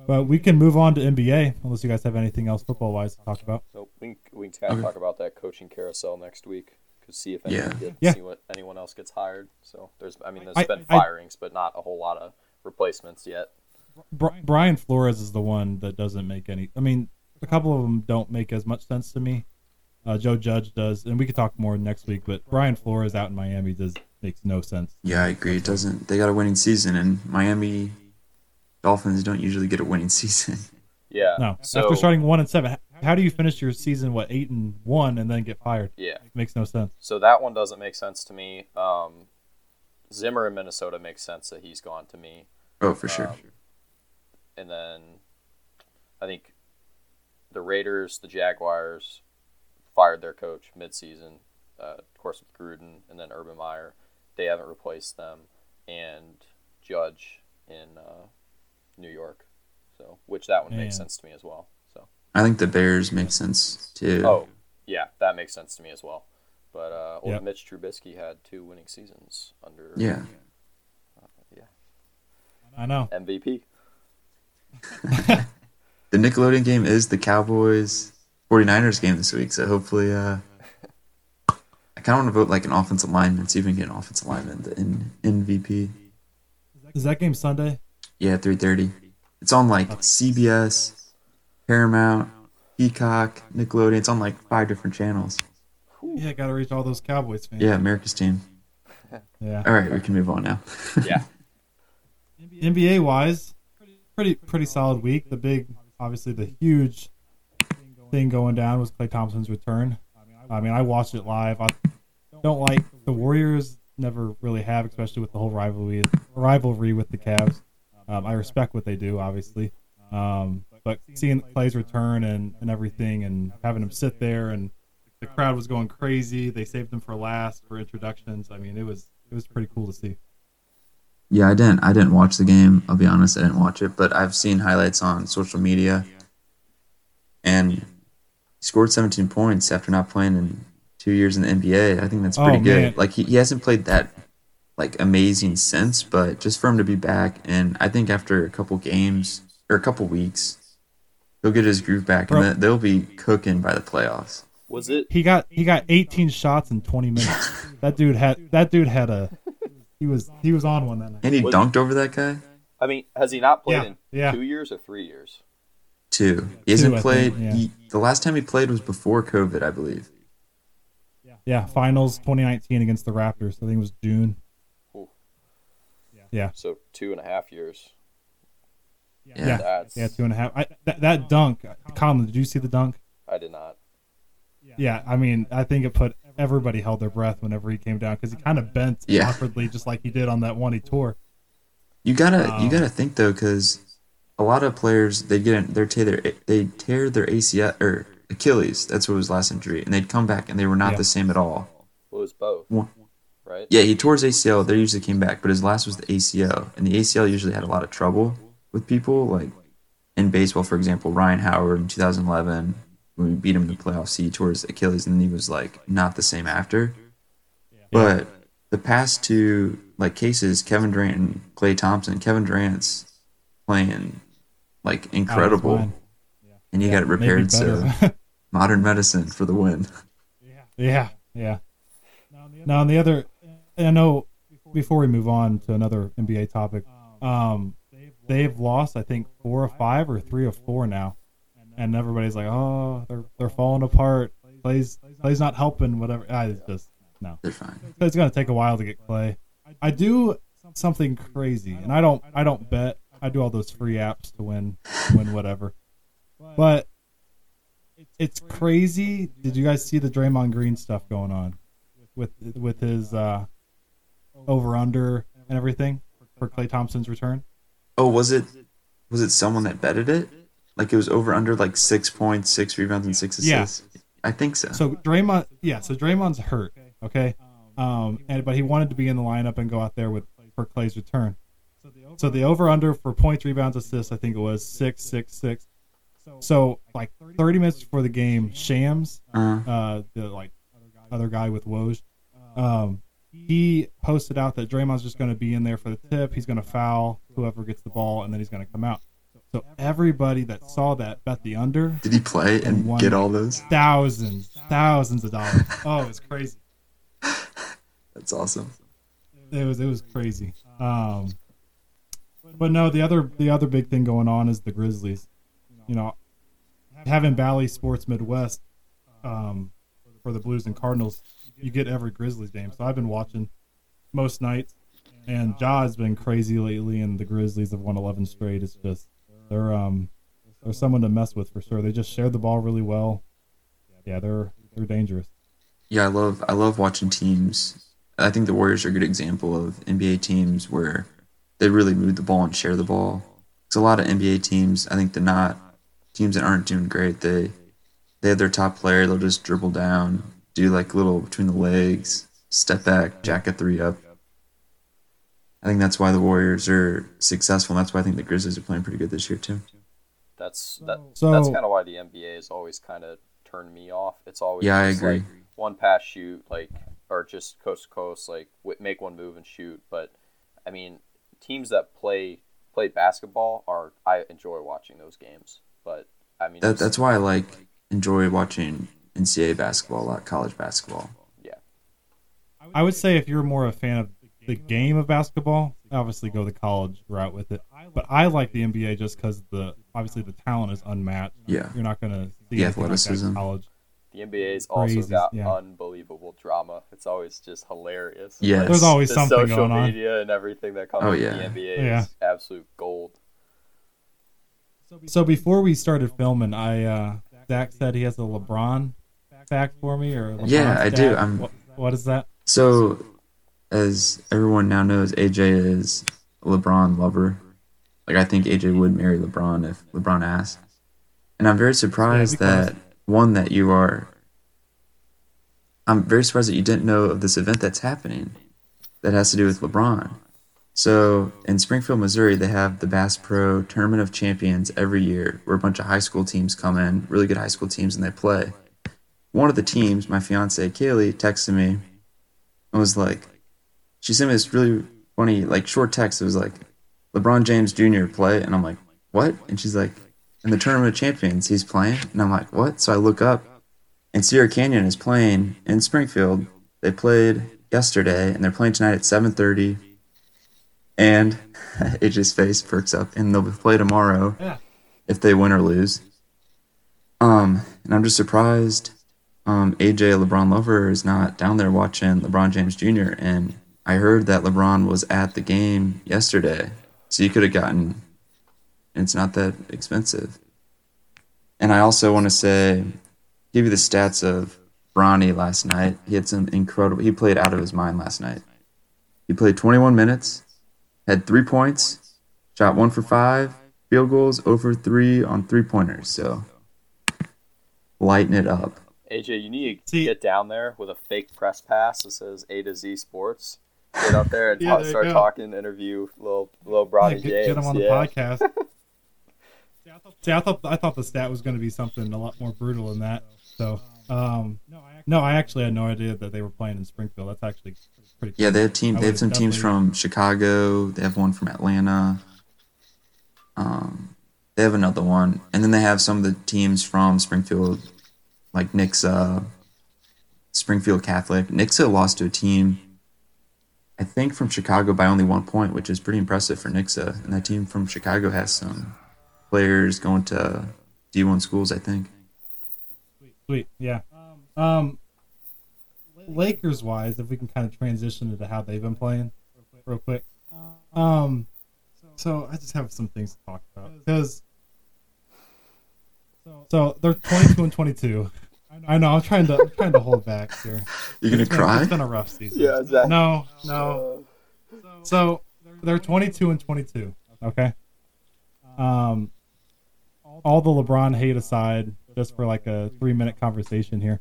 but we can move on to nba unless you guys have anything else football wise to talk about So we can, we can kind of Okay. talk about that coaching carousel next week. Cause see if Yeah. anyone Yeah. see what anyone else gets hired. So there's I mean there's I- been I- firings, but not a whole lot of replacements yet. Brian Flores is the one that doesn't make any. I mean, a couple of them don't make as much sense to me. Uh, Joe Judge does, and we could talk more next week. But Brian Flores out in Miami does makes no sense. Yeah, I agree. It doesn't they got a winning season and Miami Dolphins don't usually get a winning season. Yeah. No, So after starting one and seven, how do you finish your season what eight and one and then get fired? yeah. It makes no sense. So that one doesn't make sense to me. Um, Zimmer in Minnesota makes sense that he's gone to me. Oh, for sure. Um, and then I think the Raiders, the Jaguars fired their coach midseason, uh, of course with Gruden, and then Urban Meyer. They haven't replaced them, and Judge in uh, New York. So, which that one makes sense to me as well. So, I think the Bears make sense too. oh yeah, that makes sense to me as well. But uh, old Yep. Mitch Trubisky had two winning seasons under Yeah. yeah I know. MVP. The Nickelodeon game is the Cowboys 49ers game this week, so hopefully uh I kinda want to vote like an offensive lineman, see if we can get an offensive lineman in MVP. Is that game Sunday? Yeah, three thirty. It's on like CBS, Paramount, Peacock, Nickelodeon. It's on like five different channels. Yeah, got to reach all those Cowboys fans. Yeah, America's team. yeah. All right, we can move on now. Yeah. NBA wise, pretty pretty solid week. The big, obviously, the huge thing going down was Klay Thompson's return. I mean, I watched it live. I don't like the Warriors. Never really have, especially with the whole rivalry rivalry with the Cavs. Um, I respect what they do, obviously, um, but seeing Klay's return and, and everything, and having him sit there, and the crowd was going crazy. They saved him for last for introductions. I mean, it was it was pretty cool to see. Yeah, I didn't. I didn't watch the game. I'll be honest, I didn't watch it, but I've seen highlights on social media, and he scored 17 points after not playing in two years in the NBA. I think that's Oh, pretty good. Like he, he hasn't played that like amazing since, but just for him to be back, and I think after a couple games, or a couple weeks. He'll get his groove back, Bro. and they'll be cooking by the playoffs. Was it? He got he got 18 shots in 20 minutes. that dude had that dude had a he was he was on one that night. And he Was- dunked over that guy I mean, has he not played Yeah, in yeah. two years or three years? Two. He hasn't I played. think, yeah. he, the last time he played was before COVID, I believe. Yeah yeah, finals 2019 against the Raptors. I think it was June. Ooh. Yeah. So two and a half years. Yeah. That's, Yeah, two and a half. I, that, that dunk, Colin, did you see the dunk? I did not. Yeah, I mean, I think it put everybody held their breath whenever he came down because he kind of bent Yeah. awkwardly, just like he did on that one he tore. You gotta Um, you gotta think though, because a lot of players they get in, they tear their they tear their ACL or Achilles. That's what was last injury, and they'd come back and they were not Yeah. the same at all. Well, it was both, One- right? Yeah, he tore his ACL. They usually came back, but his last was the ACL, and the ACL usually had a lot of trouble with people. Like in baseball, for example, Ryan Howard in 2011 when we beat him in the playoffs, he tore his Achilles, and then he was like not the same after. But the past two like cases, Kevin Durant and Klay Thompson, Kevin Durant's playing like incredible, fine. and he got it repaired. So modern medicine for the win. yeah, yeah. Now, on the other, I know before we move on to another NBA topic, um, they've lost, I think, four or five or three or four now. And everybody's like, oh, they're, they're falling apart. Klay's, Klay's not helping, whatever. I it's just, no. They're fine. it's gonna take a while to get Klay. I do something crazy, and I don't I don't bet. I do all those free apps to win win whatever. But it's crazy. Did you guys see the Draymond Green stuff going on with with his uh, over under and everything for Klay Thompson's return? Oh, was it was it someone that betted it? Like it was over under like six points, six rebounds, and six assists. Yeah. I think so. So Draymond, yeah. So Draymond's hurt. Okay. Um, and but he wanted to be in the lineup and go out there with for Klay's return. So the over under for points, rebounds, assists, I think it was six, six, six. So like 30 minutes before the game, Shams, uh, uh, the like other guy with Woj, um, he posted out that Draymond's just going to be in there for the tip. He's going to foul whoever gets the ball, and then he's going to come out. So everybody that saw that bet the under did he play and one- get all those? thousands, thousands of dollars. Oh, it was crazy. That's awesome. It was it was crazy. Um, but no, the other the other big thing going on is the Grizzlies. You know, having Bally Sports Midwest um, for the Blues and Cardinals, you get every Grizzlies game. So I've been watching most nights, and Ja has been crazy lately, and the Grizzlies have won 11 straight. It's just they're um they're someone to mess with for sure. They just share the ball really well. Yeah, they're they're dangerous. Yeah, I love I love watching teams. I think the Warriors are a good example of NBA teams where they really move the ball and share the ball. Because a lot of NBA teams, I think they're not teams that aren't doing great. They they have their top player. They'll just dribble down, do like little between the legs, step back, jack a three up. I think that's why the Warriors are successful. And that's why I think the Grizzlies are playing pretty good this year too. That's that. So- that's kind of why the NBA has always kind of turned me off. It's always Yeah, I agree. Like, one pass shoot, like or just coast to coast, like w- make one move and shoot. But I mean, teams that play play basketball are I enjoy watching those games. But I mean, That, that's why I like enjoy watching NCAA basketball a lot, college basketball. yeah. I would say if you're more a fan of the game of basketball, obviously go the college route with it. But I like the NBA just because the obviously the talent is unmatched. Yeah. You're not gonna see The anything like that in athleticism. college. The NBA's also Crazy, got yeah. unbelievable drama. It's always just hilarious. Yeah, There's always the something social going on. media and everything that comes Oh, with yeah. the NBA Yeah. is absolute gold. So before we started filming, I uh, Zach said he has a LeBron fact for me, or Yeah, I do. I'm- What, what is that? So, as everyone now knows, AJ is a LeBron lover. Like, I think AJ would marry LeBron if LeBron asked. And I'm very surprised Yeah, that, one, that you are. I'm very surprised that you didn't know of this event that's happening that has to do with LeBron. So, in Springfield, Missouri, they have the Bass Pro Tournament of Champions every year where a bunch of high school teams come in, really good high school teams, and they play. One of the teams, my fiance Kaylee, texted me and was like, she sent me this really funny, like short text. It was like, LeBron James Jr. play, and I'm like, what? And she's like, in the Tournament of Champions, he's playing. And I'm like, what? So I look up, and Sierra Canyon is playing in Springfield. They played yesterday, and they're playing tonight at 7:30. And AJ's face perks up, and they'll play tomorrow Yeah. if they win or lose. Um, and I'm just surprised um, AJ LeBron Lover is not down there watching LeBron James Jr. And I heard that LeBron was at the game yesterday, so you could have gotten. It's not that expensive. And I also want to say, give you the stats of Bronny last night. He had some incredible. He played out of his mind last night. He played 21 minutes, had three points, shot one for five, field goals over three on three pointers. So lighten it up. AJ, you need to See- get down there with a fake press pass that says A to Z Sports. Get up there and Yeah, talk, there start go. talking, interview little little Yeah, get, James. get him on the yeah. podcast. See, I thought I thought the stat was going to be something a lot more brutal than that. So, um, no, I actually had no idea that they were playing in Springfield. That's actually pretty. Cool. Yeah, they have team. I They have would've some teams from Chicago. They have one from Atlanta. Um, they have another one, and then they have some of the teams from Springfield, like Nixa, Springfield Catholic. Nixa lost to a team, I think, from Chicago by only one point, which is pretty impressive for Nixa. And that team from Chicago has some players going to D1 schools, I think. Sweet, sweet, yeah. Um, Lakers wise, if we can kind of transition into how they've been playing, real quick. Um, so I just have some things to talk about because so they're twenty two and twenty two. I know I'm trying to I'm trying to hold back here. You're gonna It's been- cry? It's been a rough season. Yeah, exactly. No, no. So they're 22 and 22. Okay. Um, all the LeBron hate aside, just for like a three minute conversation here,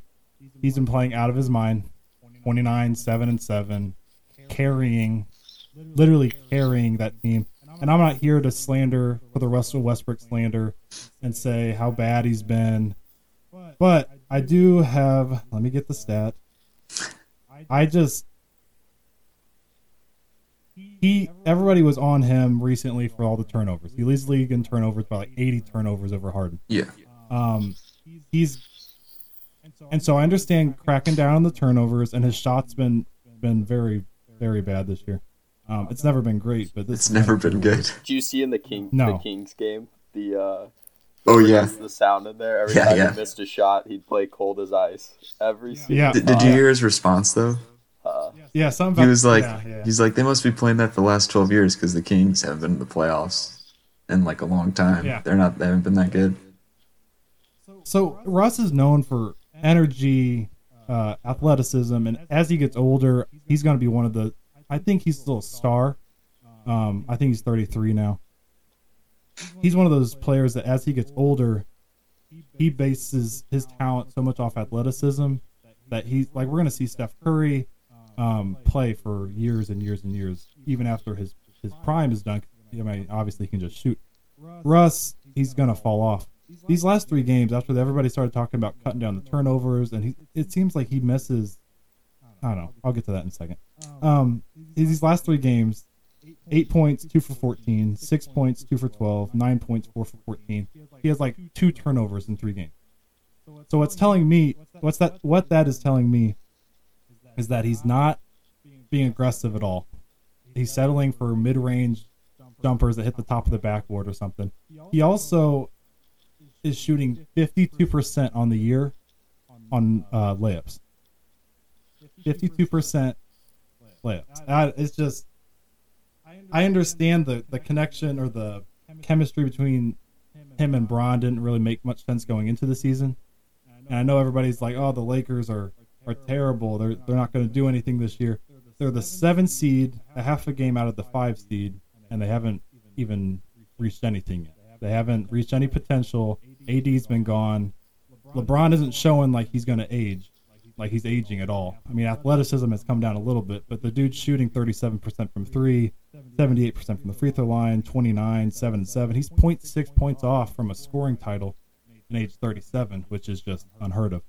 he's been playing out of his mind. 29, seven and seven, carrying, literally carrying that team. And I'm not here to slander for the Russell Westbrook slander and say how bad he's been, but I do have. Let me get the stat. I just he everybody was on him recently for all the turnovers. He leads the league in turnovers by like 80 turnovers over Harden. Yeah. Um, he's and so I understand cracking down on the turnovers, and his shots been been very very bad this year. Um, it's never been great, but this It's never been good. Do you see in the King No. the Kings game the uh Oh, yeah. the sound in there every Yeah, time yeah. he missed a shot he'd play cold as ice every single Yeah. Did, did you hear his response though? uh, Yeah, some He was like, yeah, yeah. he's like, they must be playing that for the last twelve years because the Kings haven't been in the playoffs in like a long time. Yeah. They're not. They haven't been that good. So Russ is known for energy, uh, athleticism, and as he gets older, he's going to be one of the. I think he's still a star. Um, I think he's 33 now. He's one of those players that, as he gets older, he bases his talent so much off athleticism that he's like we're going to see Steph Curry um, play for years and years and years, even after his his prime is done. I mean, obviously he can just shoot. Russ, he's going to fall off these last three games after everybody started talking about cutting down the turnovers and he it seems like he misses i don't know i'll get to that in a second um these last three games eight points two for 14 six points two for 12 nine points four for 14 he has like two turnovers in three games so what's telling me what's that what that is telling me is that he's not being aggressive at all he's settling for mid-range jumpers that hit the top of the backboard or something he also is shooting 52% on the year on uh, layups. 52% layups. Uh, it's just, I understand the, the connection or the chemistry between him and Bron didn't really make much sense going into the season. And I know everybody's like, oh, the Lakers are, are terrible. They're, they're not going to do anything this year. They're the seven seed, a half a game out of the five seed, and they haven't even reached anything yet. They haven't reached any potential. AD's been gone. LeBron isn't showing like he's going to age, like he's aging at all. I mean, athleticism has come down a little bit, but the dude's shooting 37% from three, 78% from the free throw line, 29, 7 and 7. He's 0.6 points off from a scoring title in age 37, which is just unheard of.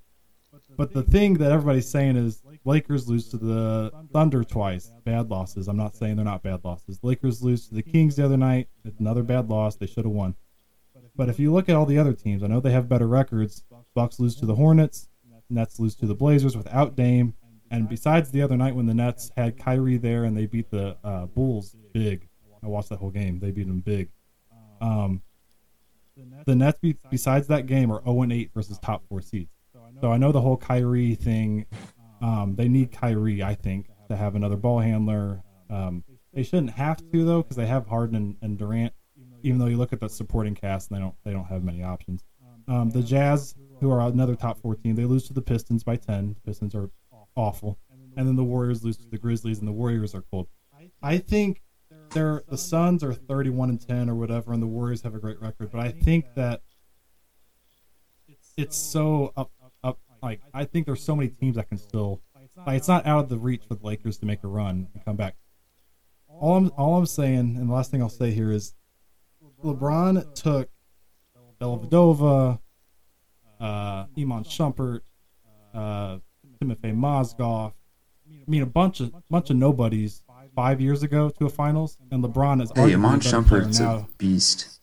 But the thing that everybody's saying is Lakers lose to the Thunder twice. Bad losses. I'm not saying they're not bad losses. Lakers lose to the Kings the other night. Another bad loss. They should have won. But if you look at all the other teams, I know they have better records. Bucks lose to the Hornets, Nets lose to the Blazers without Dame, and besides the other night when the Nets had Kyrie there and they beat the uh, Bulls big, I watched that whole game. They beat them big. Um, the Nets, be, besides that game, are 0 8 versus top four seeds. So I know the whole Kyrie thing. Um, they need Kyrie, I think, to have another ball handler. Um, they shouldn't have to though, because they have Harden and, and, Durant. Even though you look at the supporting cast, and they don't they don't have many options. Um, the Jazz, who are another top four team, they lose to the Pistons by ten. The Pistons are awful, and then the Warriors lose to the Grizzlies, and the Warriors are cold. I think they're the Suns are 31 and 10 or whatever, and the Warriors have a great record. But I think that it's so up up. Like I think there's so many teams that can still. Like it's not out of the reach for the Lakers to make a run and come back. All I'm all I'm saying, and the last thing I'll say here is, LeBron took Dellavedova, uh, Iman Shumpert, uh, Timofey Mozgov. I mean, a bunch of bunch of nobodies five years ago to a finals, and LeBron is. Hey, Iman Shumpert's a beast.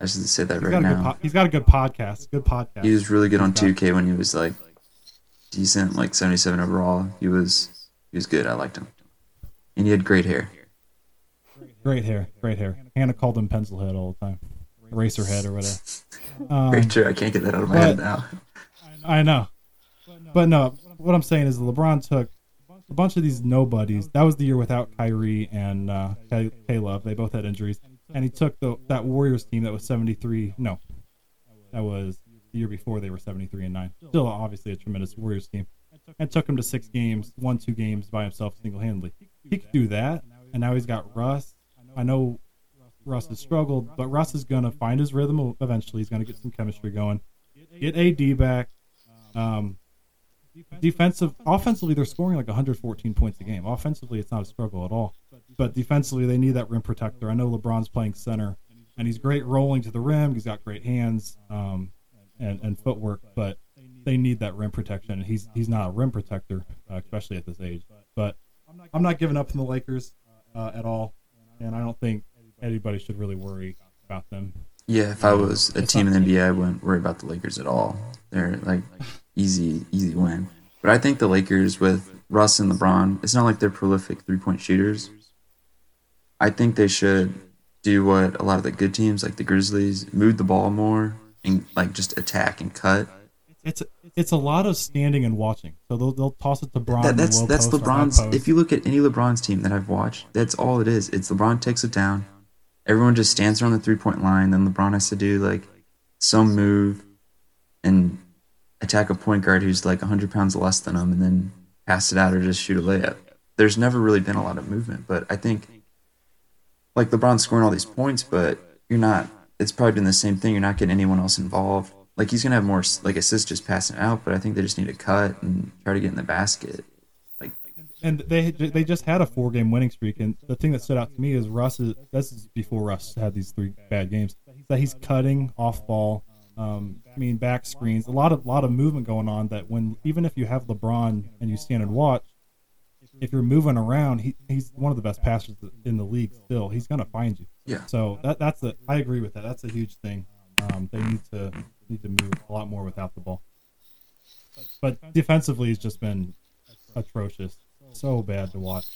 I should say that he's right now. Po- he's got a good podcast. Good podcast. He was really good on 2K when he was like decent, like 77 overall. He was he was good. I liked him, and he had great hair. Great hair, great hair. Hannah called him pencil head all the time, eraser head or whatever. Um, Very. I can't get that out of my head now. I know, but no. What I'm saying is LeBron took a bunch of these nobodies. That was the year without Kyrie and uh, Caleb. They both had injuries, and he took the that Warriors team that was 73. No, that was the year before they were 73 and nine. Still, obviously, a tremendous Warriors team, and took him to six games, won two games by himself single handedly. He could do that, and now he's got Russ. I know Russ has struggled, but Russ is gonna find his rhythm eventually. He's gonna get some chemistry going. Get AD back. Um, defensive, offensively, they're scoring like 114 points a game. Offensively, it's not a struggle at all. But defensively, they need that rim protector. I know LeBron's playing center, and he's great rolling to the rim. He's got great hands um, and and footwork, but they need that rim protection. He's he's not a rim protector, uh, especially at this age. But I'm not giving up on the Lakers uh, at all, and I don't think anybody should really worry about them. Yeah, if I um, was a team in the NBA, I wouldn't worry about the Lakers at all. They're like easy, easy win. But I think the Lakers with Russ and LeBron, it's not like they're prolific three point shooters. I think they should do what a lot of the good teams, like the Grizzlies, move the ball more and like just attack and cut. It's a, it's a lot of standing and watching. So they'll, they'll toss it to LeBron. That, that's that's LeBron's. If you look at any LeBron's team that I've watched, that's all it is. It's LeBron takes it down. Everyone just stands around the three point line. Then LeBron has to do like some move and attack a point guard who's like 100 pounds less than him and then pass it out or just shoot a layup. There's never really been a lot of movement, but I think like LeBron's scoring all these points, but you're not. It's probably been the same thing. You're not getting anyone else involved. Like he's gonna have more like assists just passing out, but I think they just need to cut and try to get in the basket. And they they just had a four game winning streak, and the thing that stood out to me is Russ is this is before Russ had these three bad games that he's cutting off ball um, I mean, back screens, a lot of lot of movement going on. That when even if you have LeBron and you stand and watch, if you're moving around, he, he's one of the best passers in the league. Still, he's going to find you. Yeah. So that that's a I agree with that. That's a huge thing. Um, they need to need to move a lot more without the ball. But defensively, he's just been atrocious. So bad to watch.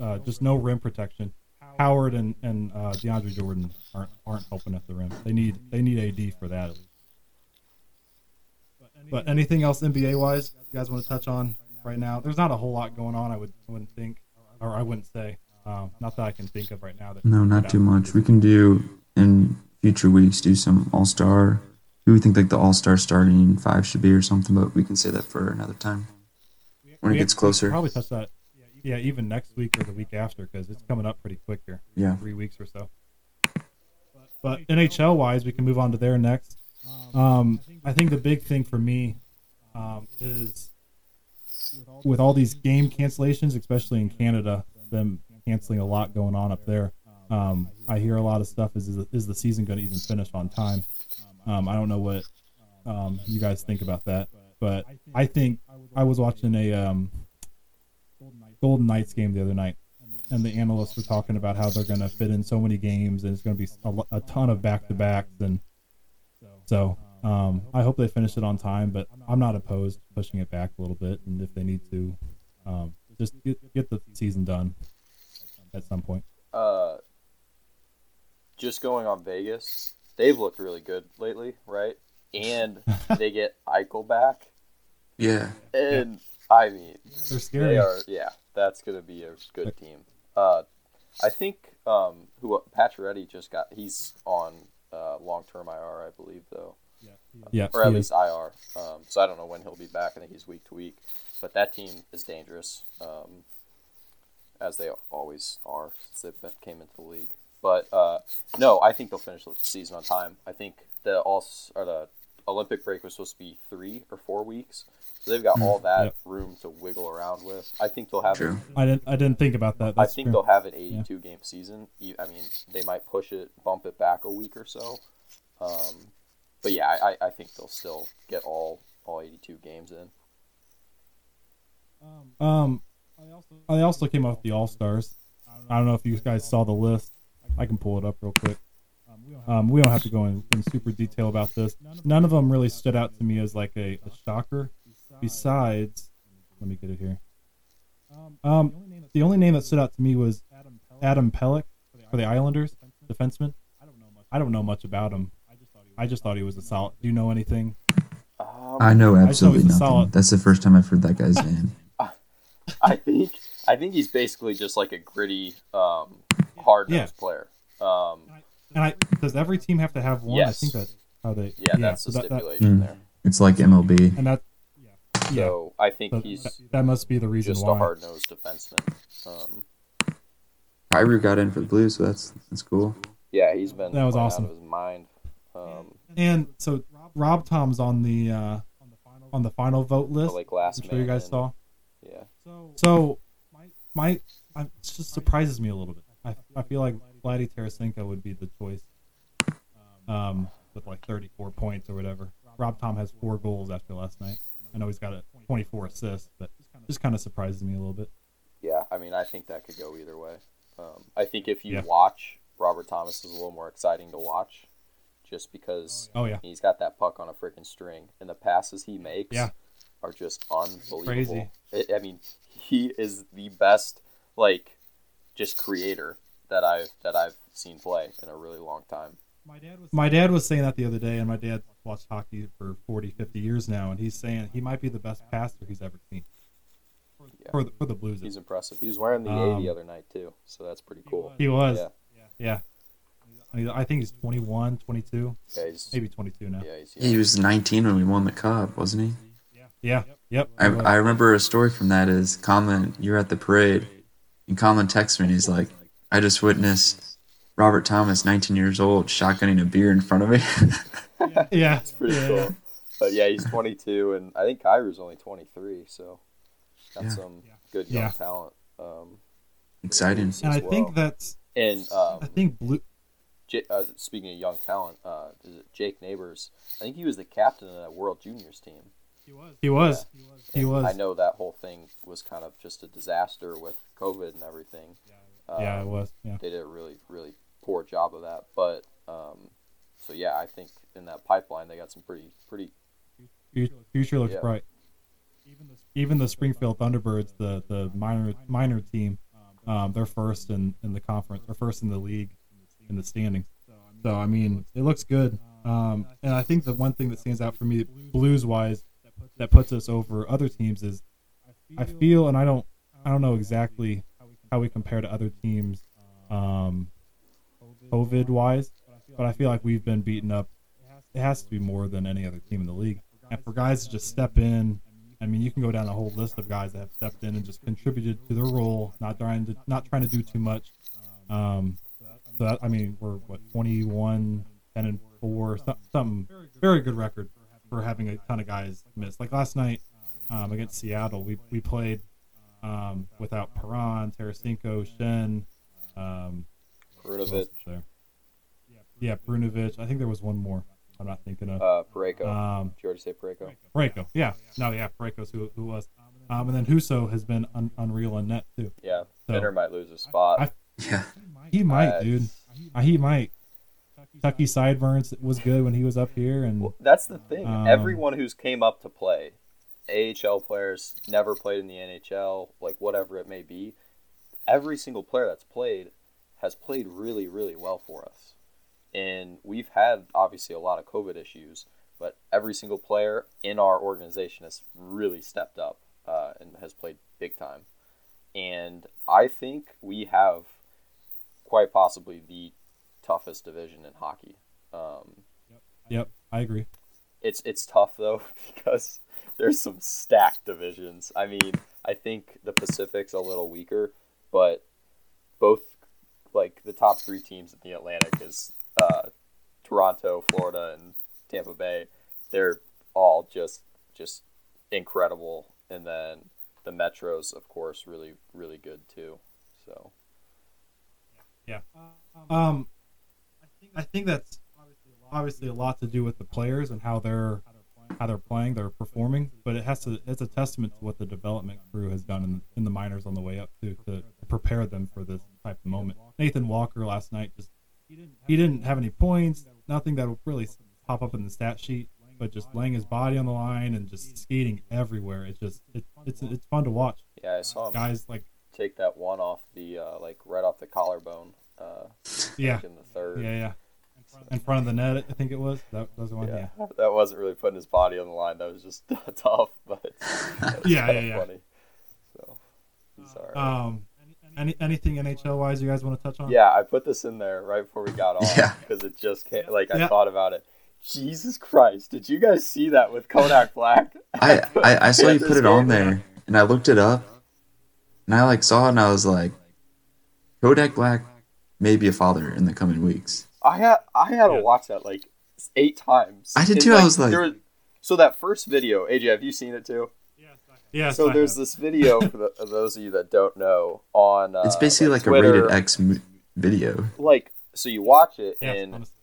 Uh, just no rim protection. Howard and and uh, DeAndre Jordan aren't aren't helping at the rim. They need they need AD for that. But anything else NBA wise you guys want to touch on right now? There's not a whole lot going on. I would I wouldn't think, or I wouldn't say. Um, not that I can think of right now. That no, not too much. We can do in future weeks do some All Star. We think like the All Star starting five should be or something, but we can say that for another time when we it gets closer. Probably touch that. Yeah, even next week or the week after because it's coming up pretty quick here. Yeah, three weeks or so. But NHL wise, we can move on to there next. Um, I think the big thing for me um, is with all these game cancellations, especially in Canada, them canceling a lot going on up there. Um, I hear a lot of stuff. Is is the season going to even finish on time? Um, I don't know what um, you guys think about that, but I think I was watching a um, Golden Knights game the other night, and the analysts were talking about how they're going to fit in so many games, and it's going to be a, a ton of back to backs and So um, I hope they finish it on time, but I'm not opposed to pushing it back a little bit, and if they need to, um, just get, get the season done at some point. Uh, just going on Vegas, they've looked really good lately, right? And they get Eichel back, Yeah. and I mean, They're scary. they are. Yeah, that's gonna be a good team. Uh, I think um, who Pacioretty just got. He's on uh, long term IR, I believe, though. Yeah, yeah. or at least is. IR. Um, so I don't know when he'll be back. I think he's week to week, but that team is dangerous, um, as they always are since they came into the league. But uh, no, I think they'll finish the season on time. I think the all or the Olympic break was supposed to be three or four weeks, so they've got all that Yep. room to wiggle around with. I think they'll have. True. I didn't. I didn't think about that. I think true. they'll have an 82 game season. I mean, they might push it, bump it back a week or so. Um, but yeah, I, I- I think they'll still get all all 82 games in. Um, I also came up with the All Stars. I don't know if you guys saw the list. I can pull it up real quick. Um, we don't have to go in, in super detail about this. None of them really stood out to me as like a, a shocker. Besides, let me get it here. Um, the only name that stood out to me was Adam Pelech for the Islanders, defenseman. I don't know much about him. I just thought he was a solid. Do you know anything? Um, I know absolutely he's a nothing. solid- That's the first time I've heard that guy's name. I think I think he's basically just like a gritty, um, hard nosed Yeah. player. Um, And I does every team have to have one? Yes. I think that's how they. yeah, that's so the that- that- stipulation Mm. there. It's like MLB. and that. Yeah, So I think so he's that, that must be the reason just why. a hard nosed defenseman. Um, Kyrou got in for the Blues, so that's that's cool. yeah, he's been That was awesome. out of his mind. Um, And so Rob Tom's on the uh, on the final vote list. like last I'm sure you guys man saw. Yeah. So my my it just surprises me a little bit. I, I feel like Vladdy Tarasenko would be the choice. Um, with like 34 points or whatever. Rob Tom has four goals after last night. I know he's got a 24 assists, but just kind of surprises me a little bit. Yeah, I mean, I think that could go either way. Um, I think if you Yeah. watch, Robert Thomas is a little more exciting to watch, just because Oh yeah, he's got that puck on a freaking string, and the passes he makes Yeah. are just unbelievable. Crazy. I I mean, he is the best, like, just creator that I've that I've seen play in a really long time. My dad was saying that the other day, and my dad watched hockey for 40, 50 years now, and he's saying he might be the best passer he's ever seen Yeah. for the, for the Blues. He's impressive. He was wearing the A Um, the other night too, so that's pretty cool. He was, Yeah, yeah. I, I think he's 21, 22, yeah, he's, maybe 22 now. yeah, he's, He was 19 when we won the cup, wasn't he? Yeah, yep. I. I remember a story from that is Colin, you're at the parade, and Colin texts me and he's like, I just witnessed Robert Thomas, 19 years old, shotgunning a beer in front of me. yeah, It's pretty yeah. cool. But yeah, he's 22, and I think Kyrou's only 23, so got Yeah. some good young Yeah. talent. Um, Exciting. And I well. think that's and I um, think blue. J- uh, speaking of young talent, uh, is it Jake Neighbors? I think he was the captain of that World Juniors team. He was. He And was. I know that whole thing was kind of just a disaster with COVID and everything. Yeah, it Um, was. Yeah. They did a really, really poor job of that. But um, so yeah, I think in that pipeline they got some pretty, pretty. Fu- Future looks Yeah. bright. Even the Springfield Thunderbirds, the the minor minor team, um, they're first in, in the conference or first in the league in the standings. So I mean, it looks good. Um, and I think the one thing that stands out for me, Blues wise, that puts us over other teams is I feel, and I don't I don't know exactly how we compare to other teams, um, COVID wise, but I feel like we've been beaten up. It has to be more than any other team in the league. And for guys to just step in, I mean, you can go down a whole list of guys that have stepped in and just contributed to their role, not trying to not trying to do too much. Um, so that, I mean, we're what 21, 10 and four, some- something very good record for having a ton of guys miss. Like last night um, against Seattle, we we played um, without Perron, Tarasenko, Schenn. Um, who Perunovich, there? Yeah, Perunovich. I think there was one more. I'm not thinking of. uh, Parayko. Um, Did you already say Parayko? Parayko. Yeah. No, yeah, Parayko's who, who was. Um, and then Husso has been un- unreal in net too. Yeah, So- Benner might lose a spot. I- Yeah. He might, Uh, dude. Uh, He might. Tucky Sideburns was good when he was up here, and Well, that's the thing. Um, Everyone who's came up to play, AHL players, never played in the NHL, like whatever it may be, every single player that's played has played really, really well for us. And we've had obviously a lot of COVID issues, but every single player in our organization has really stepped up uh, and has played big time. And I think we have quite possibly the toughest division in hockey. Um, yep, I agree. it's it's tough though because there's some stacked divisions. I mean, I think the Pacific's a little weaker, but both like the top three teams in the Atlantic is uh, Toronto, Florida, and Tampa Bay. They're all just just incredible, and then the Metros, of course, really really good too. So yeah, Um, I think that's obviously a lot to do with the players and how they're how they're playing, they're performing. But it has to it's a testament to what the development crew has done in, in the minors on the way up to to prepare them for this type of moment. Nathan Walker last night just he didn't have any points, nothing that will really pop up in the stat sheet, but just laying his body on the line and just skating everywhere. It's just it, it's it's fun to watch. yeah, I saw him Guys like take that one off the uh, like right off the collarbone. Uh, yeah, like in the third. yeah, yeah. In front of the net, I think it was. That was the one. Yeah, Yeah. that wasn't really putting his body on the line. That was just tough, but that was Yeah, yeah, yeah. funny. So he's all right. Um, any anything NHL wise you guys want to touch on? yeah, I put this in there right before we got on Yeah. because it just came. Like I Yeah. thought about it. Jesus Christ! Did you guys see that with Kodak Black? I, I, I saw you put it on game? there, and I looked it up, and I like saw it, and I was like, Kodak Black may be a father in the coming weeks. I had I had to watch that like eight times. I did And, too, I was like- there was- so that first video, AJ, have you seen it too? Yeah. so I there's have. this video for the, for those of you that don't know on. Uh, It's basically like, Twitter, a rated X video. Like so, you watch it Yeah, and honestly.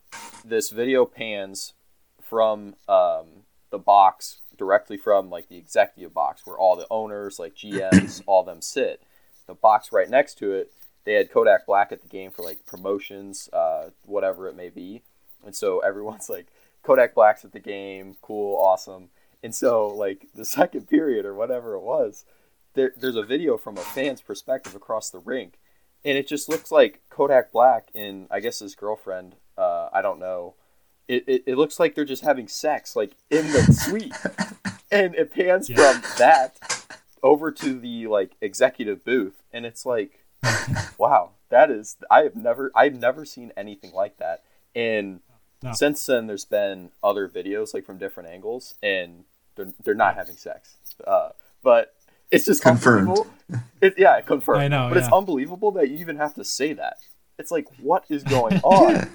this video pans from um, the box directly from like the executive box where all the owners, like GMs, all them sit. The box right next to it, they had Kodak Black at the game for like promotions, uh, whatever it may be, and so everyone's like, Kodak Black's at the game, cool, awesome. And so like the second period or whatever it was, there, there's a video from a fan's perspective across the rink, and it just looks like Kodak Black and I guess his girlfriend. Uh, I don't know. It, it, it looks like they're just having sex like in the suite, and it pans Yeah. from that over to the like executive booth, and it's like, wow, that is I have never I've never seen anything like that. And No. since then, there's been other videos like from different angles, and they're they're not having sex. Uh, but it's just Confirmed. It, yeah, confirmed. I know, but it's unbelievable that you even have to say that. It's like, what is going on?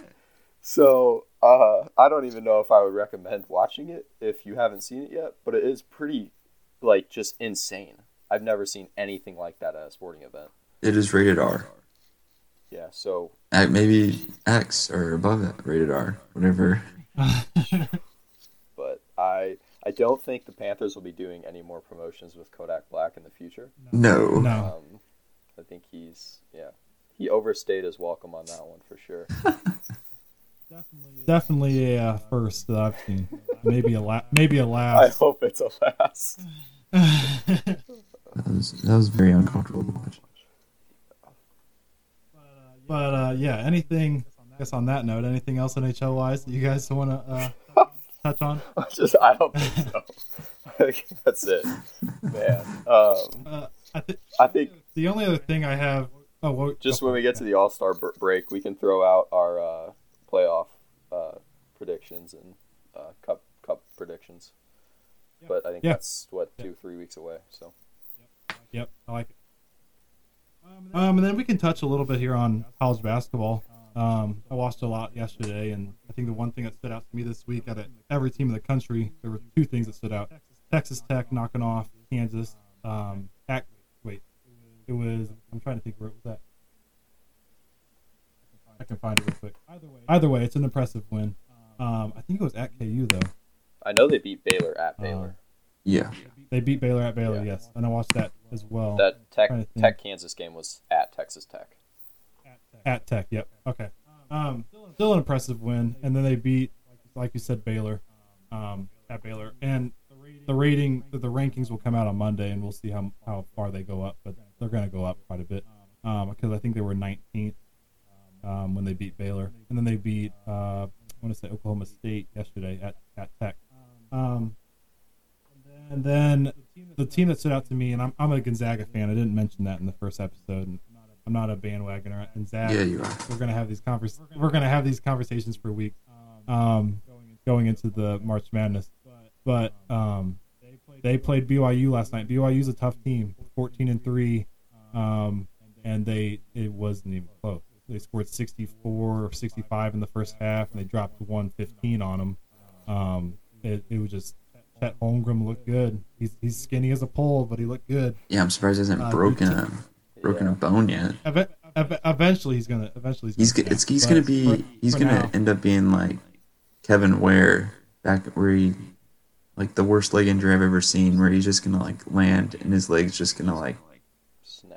So uh, I don't even know if I would recommend watching it if you haven't seen it yet. But it is pretty, like, just insane. I've never seen anything like that at a sporting event. It is rated R. Yeah. So Uh, maybe X or above it, rated R, whatever. but I I don't think the Panthers will be doing any more promotions with Kodak Black in the future. No. no. Um, I think he's yeah he overstayed his welcome on that one for sure. Definitely a uh, first that I've seen. Maybe a la- maybe a last. I hope it's a last. That was, that was very uncomfortable to watch. But uh, yeah, anything. I guess on that note, anything else NHL wise that you guys want to uh, touch on? Just I don't think so. I think that's it, man. Um, Uh, I think I think the only other thing I have. Oh, well, just when we get to the All Star br- break, we can throw out our uh, playoff uh, predictions and uh, cup cup predictions. But I think Yeah. that's what two three weeks away. So Yep, I like it. Um, and then we can touch a little bit here on college basketball. Um, I watched a lot yesterday, and I think the one thing that stood out to me this week out of every team in the country, there were two things that stood out: Texas Tech knocking off Kansas. Um, at, wait, it was. I'm trying to think where it was at. I can find it real quick. Either way, it's an impressive win. Um, I think it was at KU though. I know they beat Baylor at Baylor. Yeah. They beat Baylor at Baylor, Yeah. yes, and I watched that as well. that Tech trying to think. Tech Kansas game was at Texas Tech. At Tech, yep. Okay. Um, still an impressive win, and then they beat, like you said, Baylor, um, at Baylor, and the rating, the rankings will come out on Monday, and we'll see how how far they go up. But they're going to go up quite a bit um, because I think they were 19th um, when they beat Baylor, and then they beat uh, I want to say Oklahoma State yesterday at at Tech. Um, and then the team that stood out to me, and I'm, I'm a Gonzaga fan. I didn't mention that in the first episode. And I'm not a bandwagoner at Gonzaga. Yeah, you are. We're gonna have these convers- We're gonna have these conversations for weeks, um, going into the March Madness. But um, they played BYU last night. BYU's a tough team, 14 and three, um, and they it wasn't even close. They scored 64 or 65 in the first half, and they dropped 115 on them. Um, it, it was just Chet Holmgren looked good. He's he's skinny as a pole, but he looked good. Yeah, I'm surprised he hasn't Uh, broken a broken a bone yet. Eve- ev- eventually, he's gonna. Eventually, He's he's gonna. it's he's gonna be for- he's for gonna now- end up being like Kevin Ware back where he like the worst leg injury I've ever seen, where he's just gonna like land and his leg's just gonna like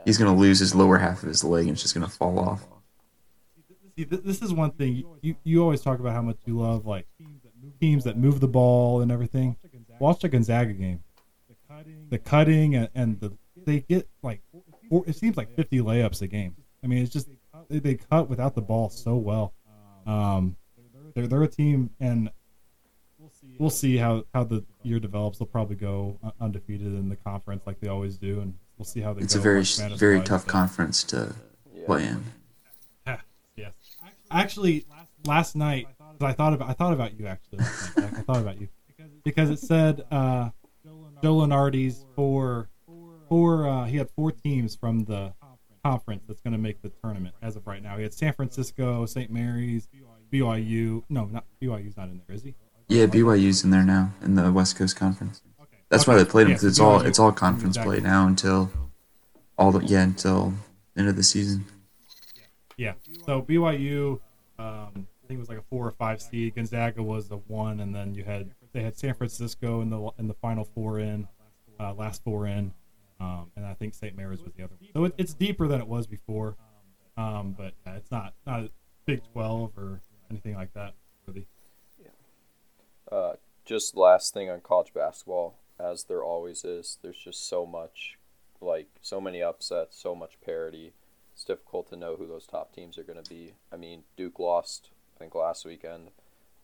he's gonna lose his lower half of his leg and it's just gonna fall off. See, this is one thing you, you always talk about how much you love like teams that move the ball and everything. Watch the Gonzaga game. The cutting and, and the they get like four, it seems like 50 layups a game. I mean, it's just they, they cut without the ball so well. Um, they're they're a team, and we'll see how how the year develops. They'll probably go undefeated in the conference like they always do, and we'll see how they It's a very very tough but- conference to Yeah. play in. Yes. Actually, last night I thought about I thought about you actually. Last night, Jack. I thought about you because it said uh, Joe Lunardi's four four. Uh, he had four teams from the conference that's going to make the tournament as of right now. He had San Francisco, St. Mary's, BYU. No, not BYU's not in there, is he? Yeah, BYU's in there now in the West Coast Conference. That's why they played Yeah, because it's all it's all conference Exactly. play now until all the yeah until end of the season. Yeah. So BYU, um, I think it was like a four or five seed. Gonzaga was the one, and then you had they had San Francisco in the in the final four in, uh, last four in, um, and I think St. Mary's was the other. one. So it, it's deeper than it was before, um, but uh, it's not not Big Twelve or anything like that. Really. Uh, just last thing on college basketball, as there always is, there's just so much, like so many upsets, so much parity. It's difficult to know who those top teams are going to be. I mean, Duke lost, I think, last weekend.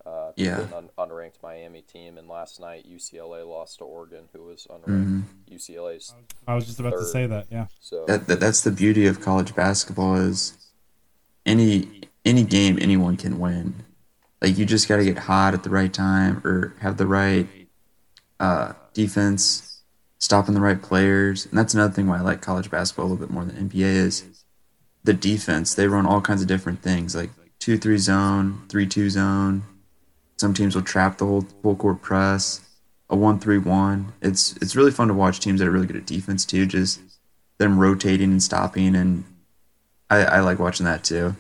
Uh, Yeah. an un- unranked Miami team, and last night UCLA lost to Oregon, who was unranked. hmm UCLA's I was just about to say that. Yeah. so That, that that's the beauty of college basketball is any any game anyone can win. Like you just got to get hot at the right time or have the right uh, defense, stopping the right players, and that's another thing why I like college basketball a little bit more than NBA is the defense. They run all kinds of different things like two three zone, three two zone. Some teams will trap the whole full court press, a one three one. It's it's really fun to watch teams that are really good at defense too. Just them rotating and stopping, and I, I like watching that too.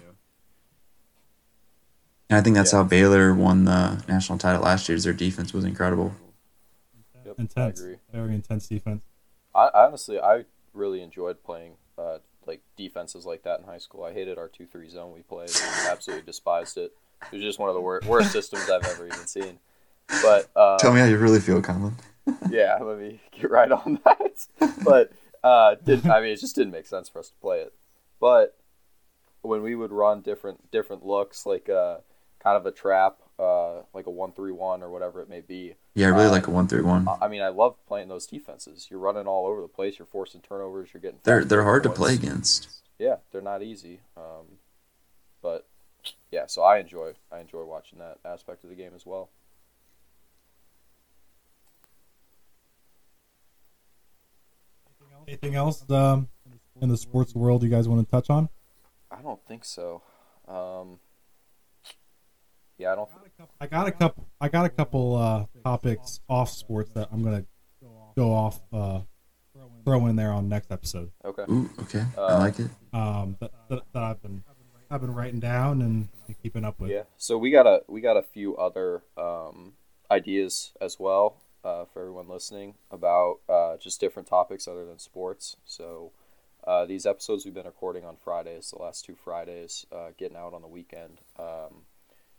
And I think that's Yeah. how Baylor won the national title last year. Is their defense was incredible. yep, Intense. I agree. Very intense defense. I I honestly, I really enjoyed playing uh, like defenses like that in high school. I hated our two three zone we played. Absolutely despised it. It was just one of the wor- worst systems I've ever even seen. But uh, Tell me how you really feel, Colin. yeah, let me get right on that. But uh, did I mean it just didn't make sense for us to play it. But when we would run different different looks, like uh, kind of a trap, uh, like a one three one or whatever it may be. Yeah, I really Uh, like a one three one. I- mean, I love playing those defenses. You're running all over the place. You're forcing turnovers. You're getting. They're they're hard to play against. Yeah, they're not easy. Um, but yeah, so I enjoy I enjoy watching that aspect of the game as well. Anything else um, in the sports world you guys want to touch on? I don't think so. Um, yeah, I don't. I got a couple. I got a couple uh, topics off sports that I'm gonna go off. Uh, throw in there on next episode. Okay. Ooh, okay, I Uh, like it. Um, that, that, that I've been I've been writing down and, keeping up with. Yeah. So we got a we got a few other um, ideas as well uh, for everyone listening about uh, just different topics other than sports. So Uh, these episodes we've been recording on Fridays, the last two Fridays, uh, getting out on the weekend. Um,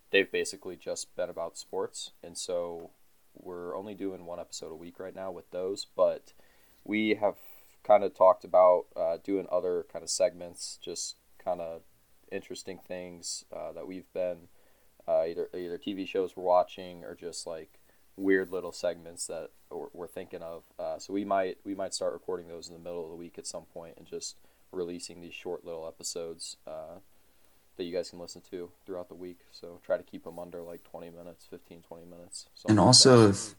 they've basically just been about sports, and so we're only doing one episode a week right now with those. But we have kind of talked about uh, doing other kind of segments, just kind of interesting things uh, that we've been uh, either either TV shows we're watching or just like weird little segments that we're, we're thinking of. Uh, so we might we might start recording those in the middle of the week at some point and just releasing these short little episodes uh, that you guys can listen to throughout the week. So try to keep them under like 20 minutes, 15, 20 minutes. And also, that. if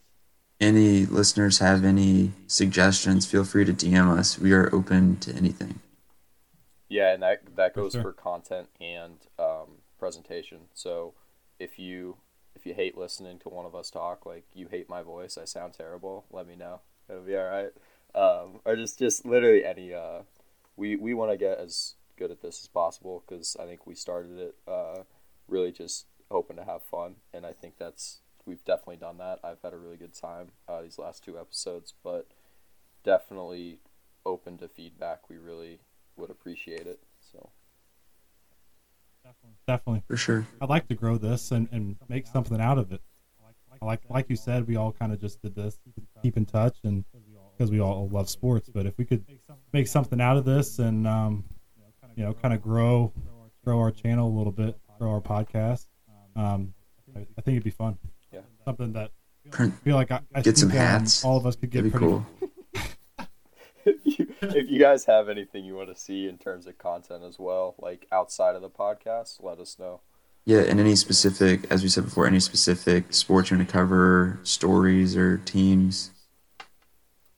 any listeners have any suggestions, feel free to DM us. We are open to anything. Yeah, and that that For goes sure. for content and um, presentation. So if you if you hate listening to one of us talk, like you hate my voice, I sound terrible, let me know. It'll be all right. Um, or just just literally any. Uh, we we want to get as good at this as possible because I think we started it uh, really just hoping to have fun, and I think that's we've definitely done that. I've had a really good time uh, these last two episodes, but definitely open to feedback. We really would appreciate it. So Definitely. definitely. For sure. I'd like to grow this and, and make something out of it. Like like you said, we all kind of just did this, keep in touch, and because we all love sports. But if we could make something out of this and um, you know, kind of grow grow our channel a little bit, grow our podcast, um, I, I think it'd be fun. Yeah. something that I feel like I, I Get some um, hats. all of us could get that'd be pretty cool. If you, if you guys have anything you want to see in terms of content as well, like outside of the podcast, let us know. Yeah, and any specific, as we said before, any specific sports you want to cover, stories or teams.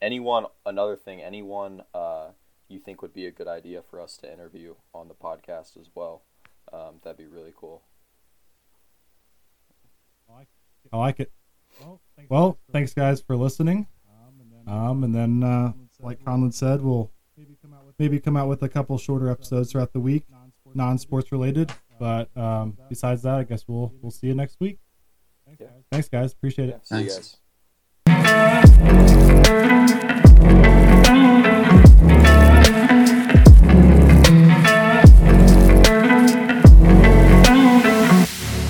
Anyone, another thing, anyone uh, you think would be a good idea for us to interview on the podcast as well, um, that'd be really cool. I like it. Well, thanks guys for listening. Um, and then, uh, like Conlon said, we'll maybe come out with a couple shorter episodes throughout the week, non-sports related. But um, besides that, I guess we'll we'll see you next week. Yeah. Thanks, guys. Appreciate it. Yeah, Thanks. guys.